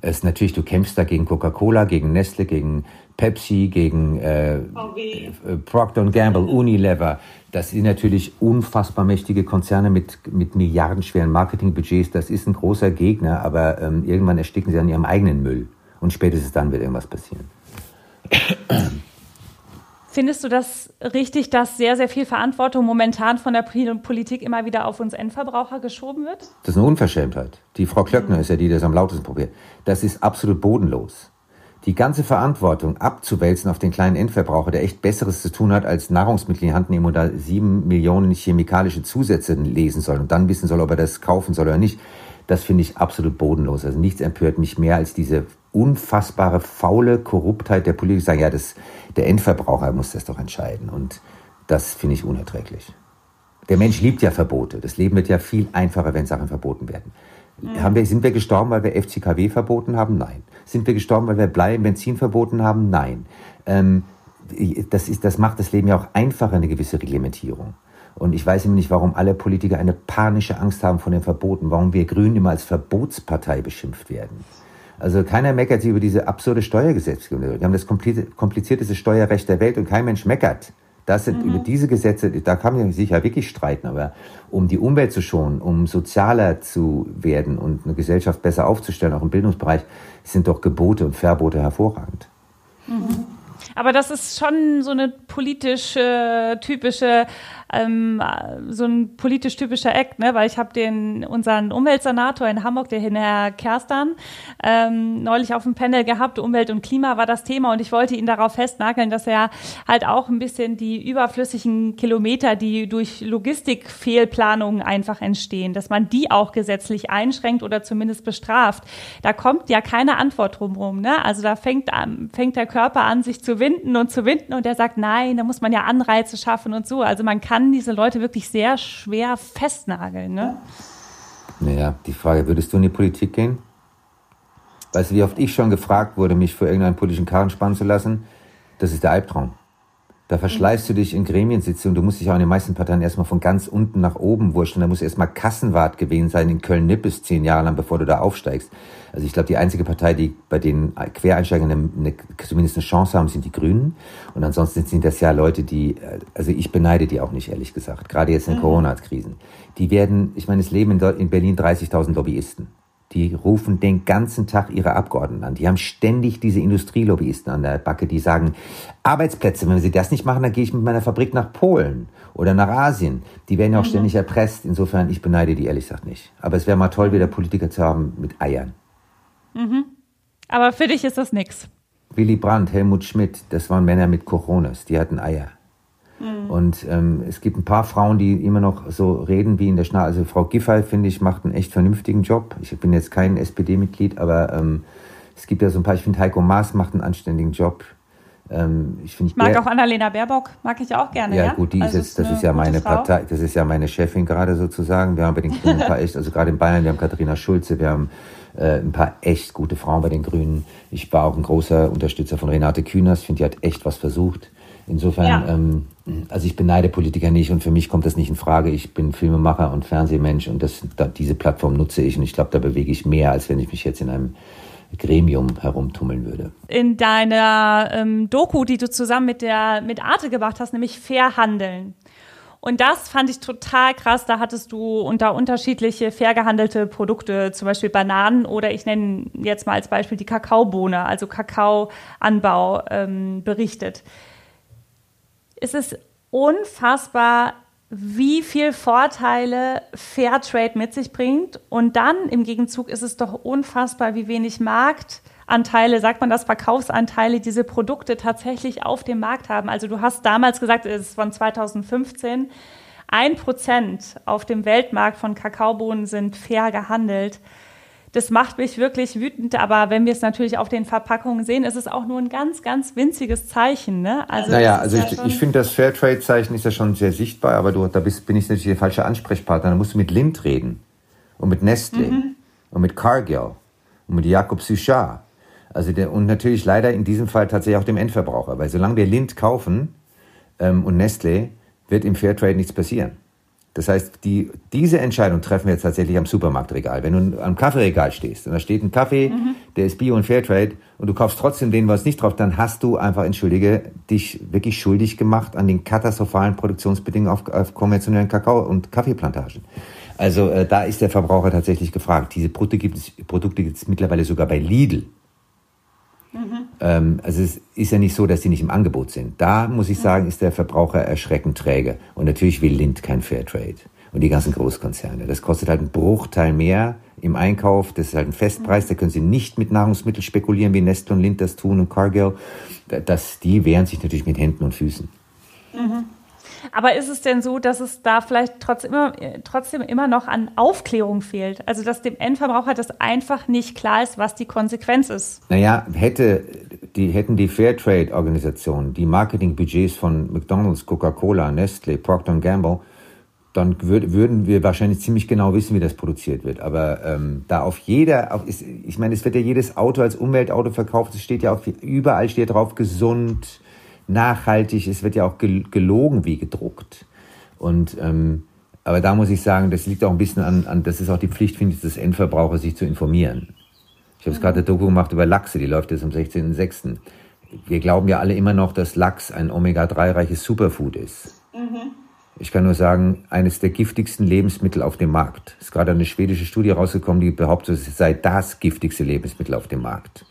Es ist natürlich, du kämpfst da gegen Coca-Cola, gegen Nestle, gegen Pepsi, gegen äh, äh, Procter Gamble, Unilever. Das sind natürlich unfassbar mächtige Konzerne mit, mit milliardenschweren Marketingbudgets. Das ist ein großer Gegner, aber ähm, irgendwann ersticken sie an ihrem eigenen Müll. Und spätestens dann wird irgendwas passieren. Findest du das richtig, dass sehr, sehr viel Verantwortung momentan von der Politik immer wieder auf uns Endverbraucher geschoben wird? Das ist eine Unverschämtheit. Die Frau Klöckner ist ja die, die das am lautesten probiert. Das ist absolut bodenlos. Die ganze Verantwortung abzuwälzen auf den kleinen Endverbraucher, der echt Besseres zu tun hat, als Nahrungsmittel in die Hand nehmen und da sieben Millionen chemikalische Zusätze lesen soll und dann wissen soll, ob er das kaufen soll oder nicht, das finde ich absolut bodenlos. Also nichts empört mich mehr als diese unfassbare faule Korruptheit der Politik. Sagen, ja, das, der Endverbraucher muss das doch entscheiden. Und das finde ich unerträglich. Der Mensch liebt ja Verbote. Das Leben wird ja viel einfacher, wenn Sachen verboten werden. Mhm. Haben wir, sind wir gestorben, weil wir FCKW verboten haben? Nein. Sind wir gestorben, weil wir Blei im Benzin verboten haben? Nein. Ähm, das, ist, das macht das Leben ja auch einfacher, eine gewisse Reglementierung. Und ich weiß immer nicht, warum alle Politiker eine panische Angst haben vor den Verboten, warum wir Grünen immer als Verbotspartei beschimpft werden. Also keiner meckert sich über diese absurde Steuergesetzgebung. Wir haben das komplizierteste Steuerrecht der Welt und kein Mensch meckert, Das sind mhm. über diese Gesetze, da kann man sich ja wirklich streiten, aber um die Umwelt zu schonen, um sozialer zu werden und eine Gesellschaft besser aufzustellen, auch im Bildungsbereich, sind doch Gebote und Verbote hervorragend. Mhm. Aber das ist schon so eine politische, typische ähm, so ein politisch typischer Act, ne? weil ich habe den unseren Umweltsenator in Hamburg, der Herr Kerstan, ähm, neulich auf dem Panel gehabt. Umwelt und Klima war das Thema und ich wollte ihn darauf festnageln, dass er halt auch ein bisschen die überflüssigen Kilometer, die durch Logistikfehlplanungen einfach entstehen, dass man die auch gesetzlich einschränkt oder zumindest bestraft. Da kommt ja keine Antwort drumherum. Ne? Also da fängt, fängt der Körper an, sich zu winden und zu winden und er sagt, nein, da muss man ja Anreize schaffen und so. Also man kann kann diese Leute wirklich sehr schwer festnageln. Ne? Naja, die Frage, würdest du in die Politik gehen? Weißt du, wie oft ich schon gefragt wurde, mich für irgendeinen politischen Karren spannen zu lassen? Das ist der Albtraum. Da verschleißt du dich in Gremiensitzungen. Du musst dich auch in den meisten Parteien erstmal von ganz unten nach oben wurschteln. Da musst du erstmal Kassenwart gewesen sein in Köln-Nippes zehn Jahre lang, bevor du da aufsteigst. Also ich glaube, die einzige Partei, die bei den Quereinsteigern eine, eine, zumindest eine Chance haben, sind die Grünen. Und ansonsten sind das ja Leute, die, also ich beneide die auch nicht, ehrlich gesagt. Gerade jetzt in mhm. Corona-Krisen. Die werden, ich meine, es leben in, in Berlin 30.000 Lobbyisten. Die rufen den ganzen Tag ihre Abgeordneten an. Die haben ständig diese Industrielobbyisten an der Backe, die sagen, Arbeitsplätze, wenn sie das nicht machen, dann gehe ich mit meiner Fabrik nach Polen oder nach Asien. Die werden ja auch mhm. ständig erpresst. Insofern, ich beneide die ehrlich gesagt nicht. Aber es wäre mal toll, wieder Politiker zu haben mit Eiern. Mhm. Aber für dich ist das nichts. Willy Brandt, Helmut Schmidt, das waren Männer mit Coronas, die hatten Eier. Mhm. Und ähm, es gibt ein paar Frauen, die immer noch so reden wie in der Schnarre. Also Frau Giffey, finde ich, macht einen echt vernünftigen Job. Ich bin jetzt kein SPD-Mitglied, aber ähm, es gibt ja so ein paar, ich finde Heiko Maas macht einen anständigen Job. Ähm, ich, ich mag auch Annalena Baerbock, mag ich auch gerne. Ja, ja? gut, die also ist jetzt, das ist ja meine Frau. Partei, das ist ja meine Chefin gerade sozusagen. Wir haben bei den Grünen ein paar echt, also gerade in Bayern, wir haben Katharina Schulze, wir haben äh, ein paar echt gute Frauen bei den Grünen. Ich war auch ein großer Unterstützer von Renate Künast, ich finde, die hat echt was versucht. Insofern, ja. ähm, also ich beneide Politiker nicht und für mich kommt das nicht in Frage. Ich bin Filmemacher und Fernsehmensch und das, da, diese Plattform nutze ich und ich glaube, da bewege ich mehr, als wenn ich mich jetzt in einem Gremium herumtummeln würde. In deiner ähm, Doku, die du zusammen mit der mit Arte gemacht hast, nämlich Fair Handeln. Und das fand ich total krass. Da hattest du unter unterschiedliche fair gehandelte Produkte, zum Beispiel Bananen oder ich nenne jetzt mal als Beispiel die Kakaobohne, also Kakaoanbau, ähm, berichtet ist es unfassbar, wie viel Vorteile Fairtrade mit sich bringt. Und dann im Gegenzug ist es doch unfassbar, wie wenig Marktanteile, sagt man das, Verkaufsanteile diese Produkte tatsächlich auf dem Markt haben. Also du hast damals gesagt, es ist von 2015, ein Prozent auf dem Weltmarkt von Kakaobohnen sind fair gehandelt das macht mich wirklich wütend. Aber wenn wir es natürlich auf den Verpackungen sehen, ist es auch nur ein ganz, ganz winziges Zeichen. Ne? Also naja, also ja ich, ich finde, das Fairtrade-Zeichen ist ja schon sehr sichtbar, aber du, da bist, bin ich natürlich der falsche Ansprechpartner. Da musst du mit Lind reden und mit Nestle mhm. und mit Cargill und mit Jakob Suchard. Also der, und natürlich leider in diesem Fall tatsächlich auch dem Endverbraucher, weil solange wir Lind kaufen ähm, und Nestle, wird im Fairtrade nichts passieren. Das heißt, die, diese Entscheidung treffen wir jetzt tatsächlich am Supermarktregal. Wenn du am Kaffeeregal stehst und da steht ein Kaffee, mhm. der ist Bio und Fairtrade und du kaufst trotzdem den, was nicht drauf, dann hast du einfach, entschuldige, dich wirklich schuldig gemacht an den katastrophalen Produktionsbedingungen auf, auf konventionellen Kakao- und Kaffeeplantagen. Also äh, da ist der Verbraucher tatsächlich gefragt. Diese Produkte gibt es, Produkte gibt es mittlerweile sogar bei Lidl. Mhm. Ähm, also es ist ja nicht so, dass die nicht im Angebot sind. Da muss ich sagen, ist der Verbraucher erschreckend träge. Und natürlich will Lind kein Fairtrade. Und die ganzen Großkonzerne. Das kostet halt einen Bruchteil mehr im Einkauf. Das ist halt ein Festpreis. Da können Sie nicht mit Nahrungsmitteln spekulieren, wie Nestle und Lind das tun und Cargill. Das, die wehren sich natürlich mit Händen und Füßen. Mhm. Aber ist es denn so, dass es da vielleicht trotzdem immer, trotzdem immer noch an Aufklärung fehlt? Also, dass dem Endverbraucher das einfach nicht klar ist, was die Konsequenz ist? Naja, hätte die, hätten die Fairtrade-Organisationen die Marketingbudgets von McDonalds, Coca-Cola, Nestle, Procter Gamble, dann würd, würden wir wahrscheinlich ziemlich genau wissen, wie das produziert wird. Aber ähm, da auf jeder, auf, ist, ich meine, es wird ja jedes Auto als Umweltauto verkauft, es steht ja auf, überall steht drauf gesund, nachhaltig, es wird ja auch gelogen wie gedruckt. Und ähm, aber da muss ich sagen, das liegt auch ein bisschen an, an das ist auch die Pflicht, finde ich, des Endverbrauchers, sich zu informieren. Ich habe es gerade eine Doku gemacht über Lachse, die läuft jetzt am 16.06. wir glauben ja alle immer noch, dass Lachs ein Omega-3-reiches Superfood ist. Mhm. Ich kann nur sagen, eines der giftigsten Lebensmittel auf dem Markt. Es ist gerade eine schwedische Studie rausgekommen, die behauptet, es sei das giftigste Lebensmittel auf dem Markt.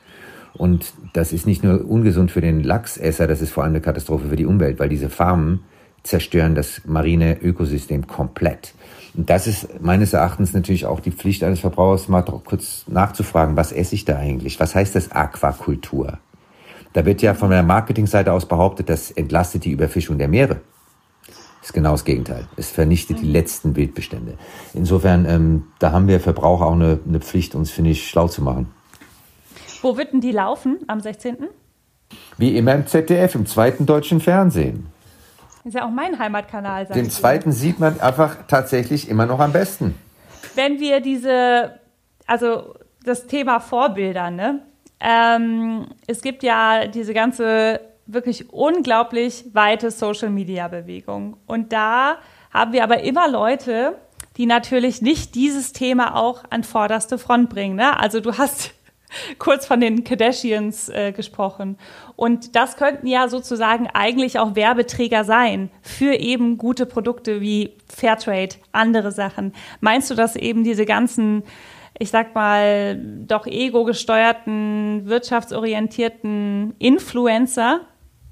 Und das ist nicht nur ungesund für den Lachsesser, das ist vor allem eine Katastrophe für die Umwelt, weil diese Farmen zerstören das marine Ökosystem komplett. Und das ist meines Erachtens natürlich auch die Pflicht eines Verbrauchers, mal kurz nachzufragen, was esse ich da eigentlich? Was heißt das Aquakultur? Da wird ja von der Marketingseite aus behauptet, das entlastet die Überfischung der Meere. Das ist genau das Gegenteil. Es vernichtet die letzten Wildbestände. Insofern, ähm, da haben wir Verbraucher auch eine, eine Pflicht, uns, finde ich, schlau zu machen. Wo wird denn die laufen am 16.? Wie immer im ZDF, im zweiten deutschen Fernsehen. Ist ja auch mein Heimatkanal. Den zweiten sieht man einfach tatsächlich immer noch am besten. Wenn wir diese, also das Thema Vorbilder, ne? Ähm, es gibt ja diese ganze wirklich unglaublich weite Social-Media-Bewegung. Und da haben wir aber immer Leute, die natürlich nicht dieses Thema auch an vorderste Front bringen. Ne? Also du hast kurz von den Kardashians äh, gesprochen. Und das könnten ja sozusagen eigentlich auch Werbeträger sein für eben gute Produkte wie Fairtrade, andere Sachen. Meinst du, dass eben diese ganzen, ich sag mal, doch ego-gesteuerten, wirtschaftsorientierten Influencer,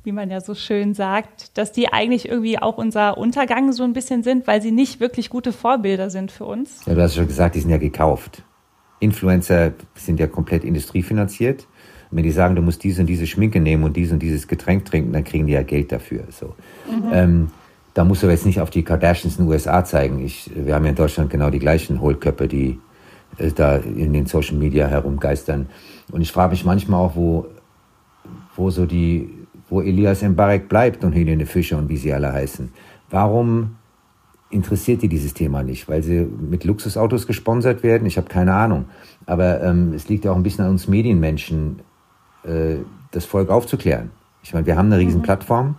wie man ja so schön sagt, dass die eigentlich irgendwie auch unser Untergang so ein bisschen sind, weil sie nicht wirklich gute Vorbilder sind für uns? Ja, du hast schon gesagt, die sind ja gekauft. Influencer sind ja komplett industriefinanziert. Und wenn die sagen, du musst diese und diese Schminke nehmen und dieses und dieses Getränk trinken, dann kriegen die ja Geld dafür. So. Mhm. Ähm, da musst du jetzt nicht auf die Kardashians in den USA zeigen. Ich, wir haben ja in Deutschland genau die gleichen Hohlköpfe, die äh, da in den Social Media herumgeistern. Und ich frage mich manchmal auch, wo, wo so die, wo Elias Mbarek bleibt und Helene Fischer und wie sie alle heißen. Warum interessiert die dieses Thema nicht, weil sie mit Luxusautos gesponsert werden. Ich habe keine Ahnung. Aber ähm, es liegt ja auch ein bisschen an uns Medienmenschen, äh, das Volk aufzuklären. Ich meine, wir haben eine riesen mhm. Plattform.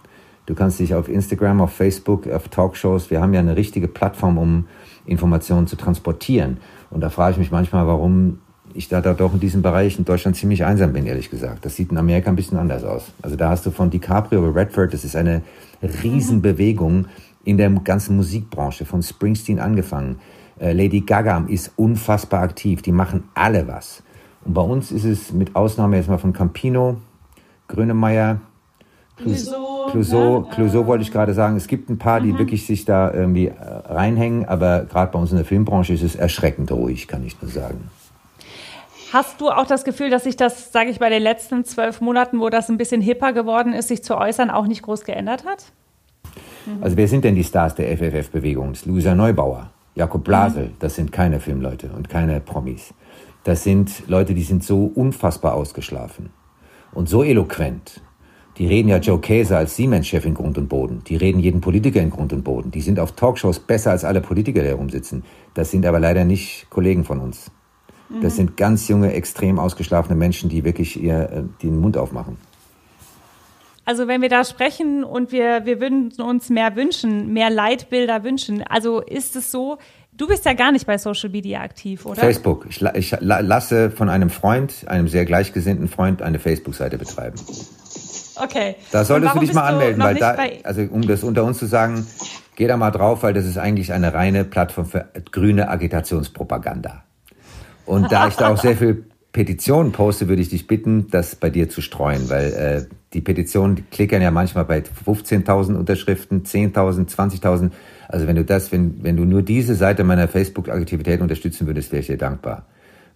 Du kannst dich auf Instagram, auf Facebook, auf Talkshows, wir haben ja eine richtige Plattform, um Informationen zu transportieren. Und da frage ich mich manchmal, warum ich da, da doch in diesem Bereich in Deutschland ziemlich einsam bin, ehrlich gesagt. Das sieht in Amerika ein bisschen anders aus. Also da hast du von DiCaprio über Redford, das ist eine Riesenbewegung in der ganzen Musikbranche, von Springsteen angefangen. Äh, Lady Gaga ist unfassbar aktiv, die machen alle was. Und bei uns ist es mit Ausnahme jetzt mal von Campino, Grönemeyer, Clouseau, Clouseau, Clouseau wollte ich gerade sagen. Es gibt ein paar, die mhm. wirklich sich da irgendwie äh, reinhängen, aber gerade bei uns in der Filmbranche ist es erschreckend ruhig, kann ich nur sagen. Hast du auch das Gefühl, dass sich das, sage ich, bei den letzten zwölf Monaten, wo das ein bisschen hipper geworden ist, sich zu äußern, auch nicht groß geändert hat? Mhm. Also wer sind denn die Stars der FFF-Bewegung? Luisa Neubauer, Jakob Blasel, mhm. das sind keine Filmleute und keine Promis. Das sind Leute, die sind so unfassbar ausgeschlafen und so eloquent. Die reden ja Joe Käser als Siemens-Chef in Grund und Boden. Die reden jeden Politiker in Grund und Boden. Die sind auf Talkshows besser als alle Politiker, die herumsitzen. Das sind aber leider nicht Kollegen von uns. Das mhm. sind ganz junge, extrem ausgeschlafene Menschen, die wirklich ihr, äh, den Mund aufmachen. Also wenn wir da sprechen und wir, wir würden uns mehr wünschen, mehr Leitbilder wünschen, also ist es so, du bist ja gar nicht bei Social Media aktiv, oder? Facebook. Ich, ich lasse von einem Freund, einem sehr gleichgesinnten Freund, eine Facebook-Seite betreiben. Okay. Da solltest du dich mal anmelden, weil da, also um das unter uns zu sagen, geh da mal drauf, weil das ist eigentlich eine reine Plattform für grüne Agitationspropaganda. Und da ich da auch sehr viel Petitionen poste, würde ich dich bitten, das bei dir zu streuen, weil äh, die Petitionen klickern ja manchmal bei 15.000 Unterschriften, 10.000, 20.000. Also wenn du das, wenn, wenn du nur diese Seite meiner Facebook-Aktivität unterstützen würdest, wäre ich dir dankbar.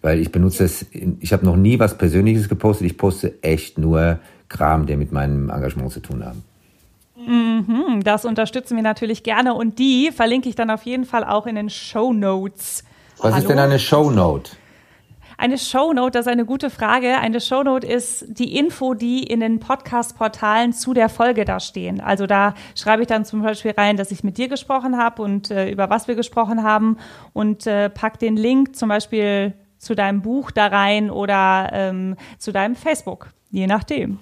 Weil ich benutze es, ich habe noch nie was Persönliches gepostet, ich poste echt nur Kram, der mit meinem Engagement zu tun hat. Mhm, das unterstützen wir natürlich gerne und die verlinke ich dann auf jeden Fall auch in den Show Notes. Was Hallo? ist denn eine Show Note? Eine Shownote, das ist eine gute Frage. Eine Shownote ist die Info, die in den Podcast-Portalen zu der Folge da stehen. Also da schreibe ich dann zum Beispiel rein, dass ich mit dir gesprochen habe und äh, über was wir gesprochen haben und äh, pack den Link zum Beispiel zu deinem Buch da rein oder ähm, zu deinem Facebook, je nachdem.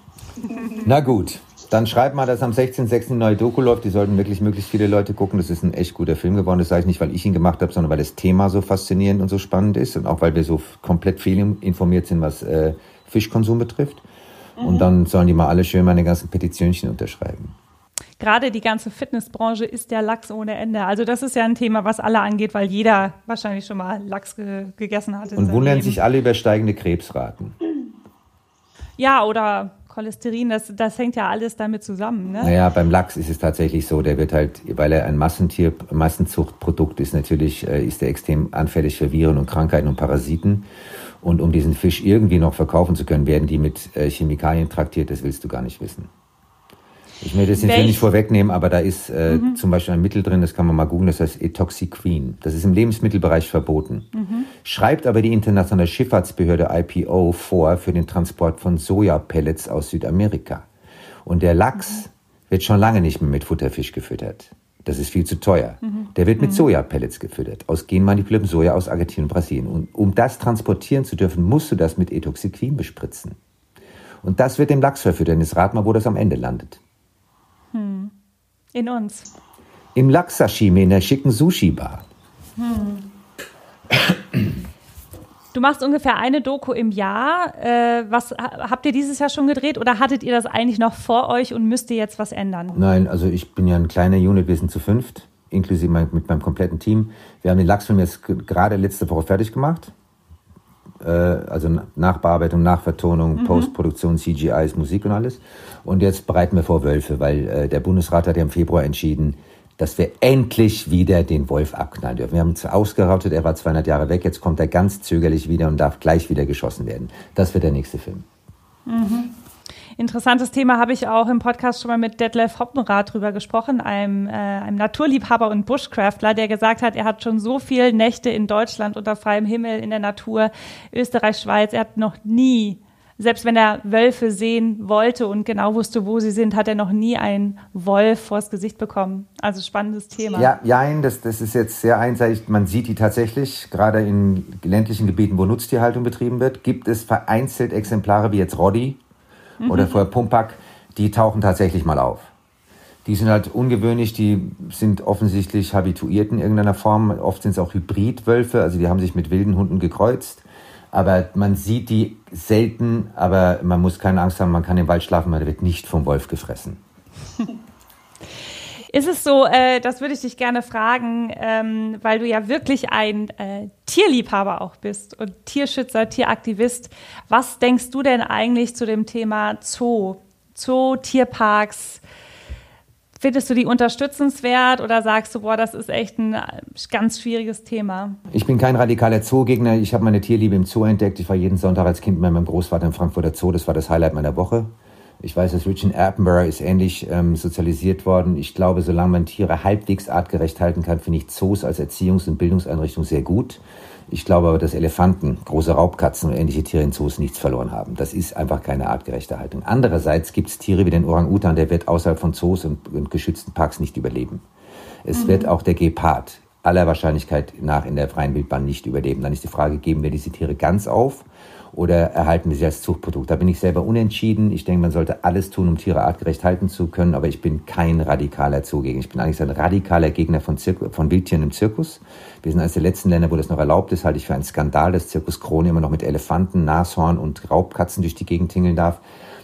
Na gut, dann schreib mal, dass am 16.06. eine neue Doku läuft. Die sollten wirklich möglichst viele Leute gucken. Das ist ein echt guter Film geworden. Das sage ich nicht, weil ich ihn gemacht habe, sondern weil das Thema so faszinierend und so spannend ist und auch weil wir so komplett fehlinformiert sind, was äh, Fischkonsum betrifft. Mhm. Und dann sollen die mal alle schön meine ganzen Petitionchen unterschreiben. Gerade die ganze Fitnessbranche ist der Lachs ohne Ende. Also das ist ja ein Thema, was alle angeht, weil jeder wahrscheinlich schon mal Lachs ge gegessen hat. Und wundern Leben. sich alle über steigende Krebsraten. Ja, oder Cholesterin, das, das hängt ja alles damit zusammen. Ne? Naja, beim Lachs ist es tatsächlich so, der wird halt, weil er ein Massentier, Massenzuchtprodukt ist, natürlich äh, ist er extrem anfällig für Viren und Krankheiten und Parasiten. Und um diesen Fisch irgendwie noch verkaufen zu können, werden die mit äh, Chemikalien traktiert, das willst du gar nicht wissen. Ich möchte das jetzt nicht vorwegnehmen, aber da ist äh, mhm. zum Beispiel ein Mittel drin, das kann man mal googeln, das heißt Etoxiquin. Das ist im Lebensmittelbereich verboten. Mhm. Schreibt aber die internationale Schifffahrtsbehörde IPO vor für den Transport von Sojapellets aus Südamerika. Und der Lachs mhm. wird schon lange nicht mehr mit Futterfisch gefüttert. Das ist viel zu teuer. Mhm. Der wird mit mhm. Sojapellets gefüttert, aus genmanipuliertem Soja aus Argentinien und Brasilien. Und um das transportieren zu dürfen, musst du das mit Etoxiquin bespritzen. Und das wird dem Lachs verfüttern. Jetzt rat mal, wo das am Ende landet. Hm. In uns. Im Lachsashimi in der schicken Sushi-Bar. Hm. Du machst ungefähr eine Doku im Jahr. Äh, was habt ihr dieses Jahr schon gedreht oder hattet ihr das eigentlich noch vor euch und müsst ihr jetzt was ändern? Nein, also ich bin ja ein kleiner Unit, wir sind zu fünft, inklusive mein, mit meinem kompletten Team. Wir haben den Lachsfilm jetzt gerade letzte Woche fertig gemacht. Äh, also Nachbearbeitung, Nachvertonung, mhm. Postproduktion, CGIs, Musik und alles. Und jetzt bereiten wir vor Wölfe, weil äh, der Bundesrat hat ja im Februar entschieden, dass wir endlich wieder den Wolf abknallen dürfen. Wir haben uns ausgerautet, er war 200 Jahre weg, jetzt kommt er ganz zögerlich wieder und darf gleich wieder geschossen werden. Das wird der nächste Film. Mhm. Interessantes Thema habe ich auch im Podcast schon mal mit Detlef Hoppenrath drüber gesprochen, einem, äh, einem Naturliebhaber und Bushcraftler, der gesagt hat, er hat schon so viele Nächte in Deutschland unter freiem Himmel in der Natur, Österreich, Schweiz, er hat noch nie selbst wenn er Wölfe sehen wollte und genau wusste, wo sie sind, hat er noch nie einen Wolf vors Gesicht bekommen. Also spannendes Thema. Ja, nein, das, das ist jetzt sehr einseitig. Man sieht die tatsächlich, gerade in ländlichen Gebieten, wo Nutztierhaltung betrieben wird, gibt es vereinzelt Exemplare wie jetzt Roddy mhm. oder vorher Pumpak, die tauchen tatsächlich mal auf. Die sind halt ungewöhnlich, die sind offensichtlich habituiert in irgendeiner Form. Oft sind es auch Hybridwölfe, also die haben sich mit wilden Hunden gekreuzt aber man sieht die selten, aber man muss keine Angst haben, man kann im Wald schlafen, man wird nicht vom Wolf gefressen. Ist es so, äh, das würde ich dich gerne fragen, ähm, weil du ja wirklich ein äh, Tierliebhaber auch bist und Tierschützer, Tieraktivist. Was denkst du denn eigentlich zu dem Thema Zoo? Zoo, Tierparks, Findest du die unterstützenswert oder sagst du, boah, das ist echt ein ganz schwieriges Thema? Ich bin kein radikaler Zoogegner. Ich habe meine Tierliebe im Zoo entdeckt. Ich war jeden Sonntag als Kind mit meinem Großvater im Frankfurter Zoo. Das war das Highlight meiner Woche. Ich weiß, dass Richard Attenborough ist ähnlich ähm, sozialisiert worden. Ich glaube, solange man Tiere halbwegs artgerecht halten kann, finde ich Zoos als Erziehungs- und Bildungseinrichtung sehr gut. Ich glaube aber, dass Elefanten, große Raubkatzen und ähnliche Tiere in Zoos nichts verloren haben. Das ist einfach keine artgerechte Haltung. Andererseits gibt es Tiere wie den Orang-Utan, der wird außerhalb von Zoos und, und geschützten Parks nicht überleben. Es mhm. wird auch der Gepard aller Wahrscheinlichkeit nach in der freien Wildbahn nicht überleben. Dann ist die Frage, geben wir diese Tiere ganz auf oder erhalten sie als Zuchtprodukt? Da bin ich selber unentschieden. Ich denke, man sollte alles tun, um Tiere artgerecht halten zu können, aber ich bin kein radikaler Zugegner. Ich bin eigentlich ein radikaler Gegner von, Zirku von Wildtieren im Zirkus. Wir sind eines der letzten Länder, wo das noch erlaubt ist, halte ich für einen Skandal, dass Zirkus Krone immer noch mit Elefanten, Nashorn und Raubkatzen durch die Gegend tingeln darf.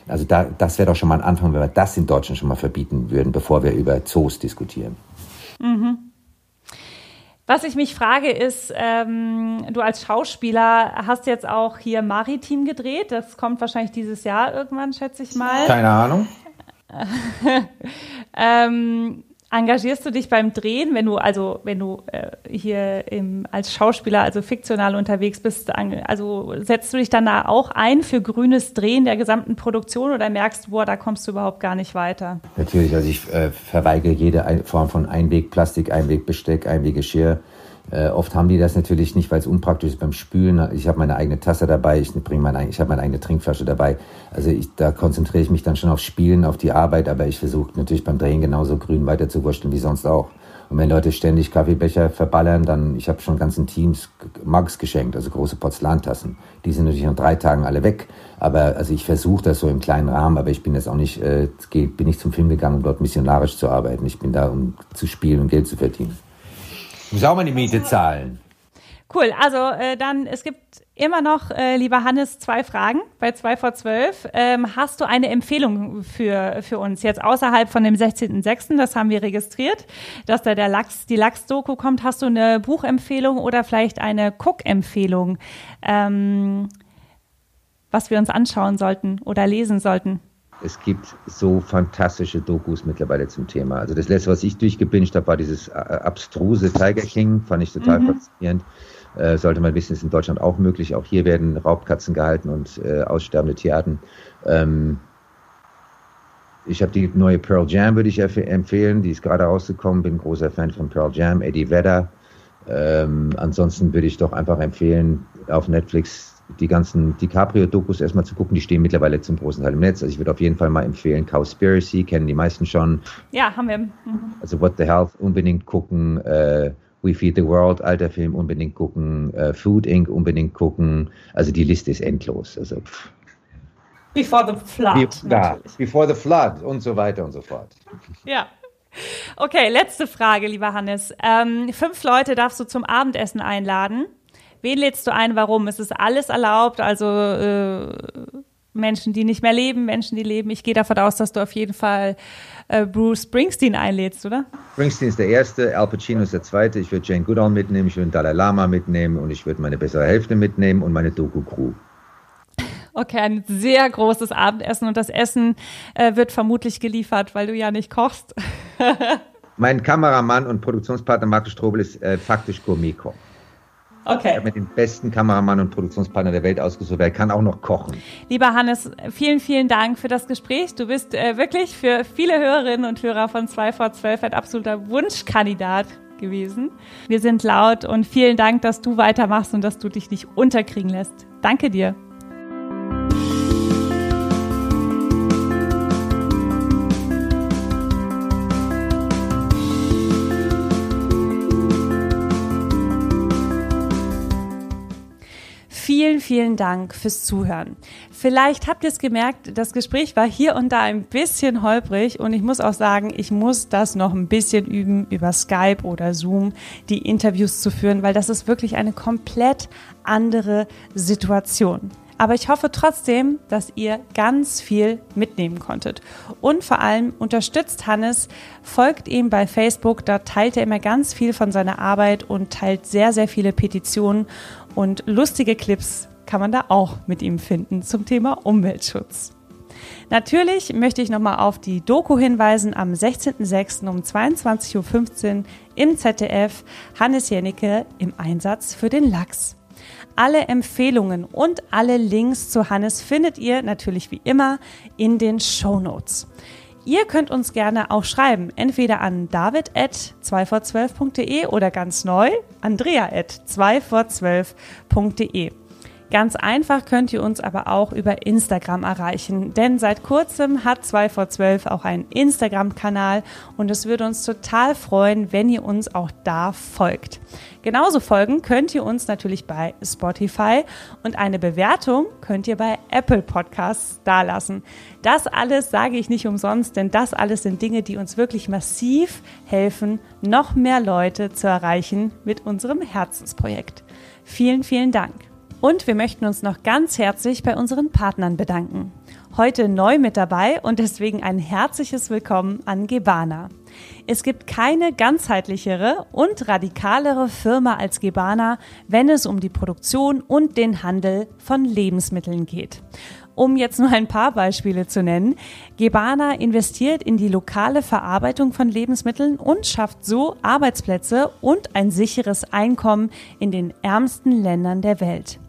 Also da, das wäre doch schon mal ein Anfang, wenn wir das in Deutschland schon mal verbieten würden, bevor wir über Zoos diskutieren. Mhm. Was ich mich frage ist, ähm, du als Schauspieler hast jetzt auch hier Maritim gedreht. Das kommt wahrscheinlich dieses Jahr irgendwann, schätze ich mal. Keine Ahnung. ähm, engagierst du dich beim Drehen, wenn du also wenn du äh, hier im, als Schauspieler also fiktional unterwegs bist, also setzt du dich dann da auch ein für grünes Drehen der gesamten Produktion oder merkst boah, da kommst du überhaupt gar nicht weiter? Natürlich, also ich äh, verweigere jede Form von Einwegplastik, Einwegbesteck, Einweggeschirr. Äh, oft haben die das natürlich nicht, weil es unpraktisch ist beim Spülen. Ich habe meine eigene Tasse dabei, ich, bringe meine, ich habe meine eigene Trinkflasche dabei. Also ich, da konzentriere ich mich dann schon auf Spielen, auf die Arbeit, aber ich versuche natürlich beim Drehen genauso grün weiter zu wursteln wie sonst auch. Und wenn Leute ständig Kaffeebecher verballern, dann, ich habe schon ganzen Teams Mugs geschenkt, also große Porzellantassen. Die sind natürlich nach drei Tagen alle weg. Aber also ich versuche das so im kleinen Rahmen, aber ich bin jetzt auch nicht, äh, bin nicht zum Film gegangen, um dort missionarisch zu arbeiten. Ich bin da, um zu spielen und Geld zu verdienen. Muss auch mal die Miete zahlen. Cool, also äh, dann, es gibt immer noch, äh, lieber Hannes, zwei Fragen bei 2 vor 12. Ähm, hast du eine Empfehlung für, für uns jetzt außerhalb von dem 16.06., das haben wir registriert, dass da der Lachs, die Lachs-Doku kommt. Hast du eine Buchempfehlung oder vielleicht eine Cook-Empfehlung, ähm, was wir uns anschauen sollten oder lesen sollten? Es gibt so fantastische Dokus mittlerweile zum Thema. Also das letzte, was ich durchgebinged habe, war dieses äh, abstruse Tiger King, fand ich total mhm. faszinierend. Äh, sollte man wissen, ist in Deutschland auch möglich. Auch hier werden Raubkatzen gehalten und äh, aussterbende Tierarten. Ähm, ich habe die neue Pearl Jam, würde ich empfehlen. Die ist gerade rausgekommen. Bin großer Fan von Pearl Jam, Eddie Vedder. Ähm, ansonsten würde ich doch einfach empfehlen, auf Netflix die ganzen DiCaprio-Dokus erstmal zu gucken. Die stehen mittlerweile zum großen Teil im Netz. Also ich würde auf jeden Fall mal empfehlen, Cowspiracy, kennen die meisten schon. Ja, haben wir. Mhm. Also What the Health unbedingt gucken. Äh, We Feed the World, alter Film, unbedingt gucken. Uh, Food Inc. unbedingt gucken. Also die Liste ist endlos. Also, pff. Before the Flood. Ja, Before the Flood und so weiter und so fort. Ja. Okay, letzte Frage, lieber Hannes. Ähm, fünf Leute darfst du zum Abendessen einladen. Wen lädst du ein? Warum? Es ist alles erlaubt, also äh, Menschen, die nicht mehr leben, Menschen, die leben. Ich gehe davon aus, dass du auf jeden Fall äh, Bruce Springsteen einlädst, oder? Springsteen ist der Erste, Al Pacino ist der Zweite. Ich würde Jane Goodall mitnehmen, ich würde Dalai Lama mitnehmen und ich würde meine bessere Hälfte mitnehmen und meine Doku-Crew. Okay, ein sehr großes Abendessen und das Essen äh, wird vermutlich geliefert, weil du ja nicht kochst. mein Kameramann und Produktionspartner Markus Strobel ist äh, faktisch Gourmet-Koch. Okay. Ich habe mir den besten Kameramann und Produktionspartner der Welt ausgesucht. Er kann auch noch kochen. Lieber Hannes, vielen, vielen Dank für das Gespräch. Du bist äh, wirklich für viele Hörerinnen und Hörer von 2 vor 12 ein absoluter Wunschkandidat gewesen. Wir sind laut und vielen Dank, dass du weitermachst und dass du dich nicht unterkriegen lässt. Danke dir. Vielen, vielen Dank fürs Zuhören. Vielleicht habt ihr es gemerkt, das Gespräch war hier und da ein bisschen holprig und ich muss auch sagen, ich muss das noch ein bisschen üben, über Skype oder Zoom die Interviews zu führen, weil das ist wirklich eine komplett andere Situation. Aber ich hoffe trotzdem, dass ihr ganz viel mitnehmen konntet. Und vor allem unterstützt Hannes, folgt ihm bei Facebook, da teilt er immer ganz viel von seiner Arbeit und teilt sehr, sehr viele Petitionen und lustige Clips kann man da auch mit ihm finden zum Thema Umweltschutz. Natürlich möchte ich nochmal auf die Doku hinweisen am 16.06. um 22.15 Uhr im ZDF Hannes Jennecke im Einsatz für den Lachs. Alle Empfehlungen und alle Links zu Hannes findet ihr natürlich wie immer in den Show Notes. Ihr könnt uns gerne auch schreiben, entweder an david at 2 vor 12.de oder ganz neu andrea at 2 vor 12.de. Ganz einfach könnt ihr uns aber auch über Instagram erreichen, denn seit kurzem hat 2 vor 12 auch einen Instagram-Kanal und es würde uns total freuen, wenn ihr uns auch da folgt. Genauso folgen könnt ihr uns natürlich bei Spotify und eine Bewertung könnt ihr bei Apple Podcasts dalassen. Das alles sage ich nicht umsonst, denn das alles sind Dinge, die uns wirklich massiv helfen, noch mehr Leute zu erreichen mit unserem Herzensprojekt. Vielen, vielen Dank. Und wir möchten uns noch ganz herzlich bei unseren Partnern bedanken. Heute neu mit dabei und deswegen ein herzliches Willkommen an Gebana. Es gibt keine ganzheitlichere und radikalere Firma als Gebana, wenn es um die Produktion und den Handel von Lebensmitteln geht. Um jetzt nur ein paar Beispiele zu nennen, Gebana investiert in die lokale Verarbeitung von Lebensmitteln und schafft so Arbeitsplätze und ein sicheres Einkommen in den ärmsten Ländern der Welt.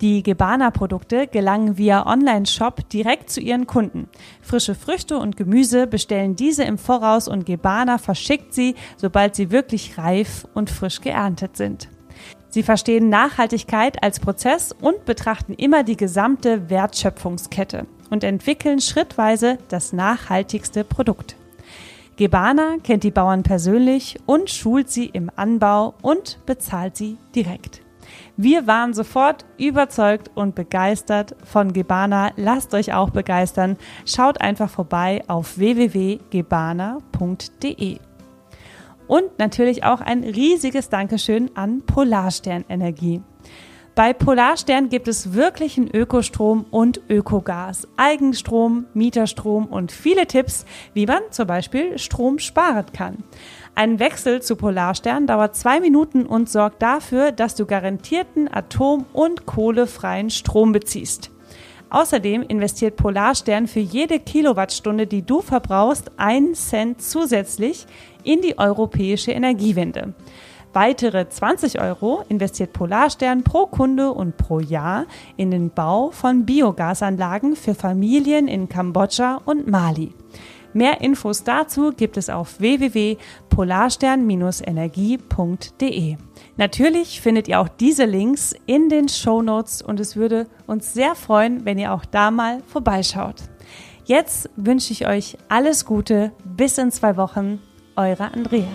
Die Gebana-Produkte gelangen via Online-Shop direkt zu ihren Kunden. Frische Früchte und Gemüse bestellen diese im Voraus und Gebana verschickt sie, sobald sie wirklich reif und frisch geerntet sind. Sie verstehen Nachhaltigkeit als Prozess und betrachten immer die gesamte Wertschöpfungskette und entwickeln schrittweise das nachhaltigste Produkt. Gebana kennt die Bauern persönlich und schult sie im Anbau und bezahlt sie direkt. Wir waren sofort überzeugt und begeistert von Gebana. Lasst euch auch begeistern. Schaut einfach vorbei auf www.gebana.de. Und natürlich auch ein riesiges Dankeschön an Polarstern Energie. Bei Polarstern gibt es wirklichen Ökostrom und Ökogas, Eigenstrom, Mieterstrom und viele Tipps, wie man zum Beispiel Strom sparen kann. Ein Wechsel zu Polarstern dauert zwei Minuten und sorgt dafür, dass du garantierten atom- und kohlefreien Strom beziehst. Außerdem investiert Polarstern für jede Kilowattstunde, die du verbrauchst, einen Cent zusätzlich in die europäische Energiewende. Weitere 20 Euro investiert Polarstern pro Kunde und pro Jahr in den Bau von Biogasanlagen für Familien in Kambodscha und Mali. Mehr Infos dazu gibt es auf www.polarstern-energie.de. Natürlich findet ihr auch diese Links in den Show Notes und es würde uns sehr freuen, wenn ihr auch da mal vorbeischaut. Jetzt wünsche ich euch alles Gute. Bis in zwei Wochen. Eure Andrea.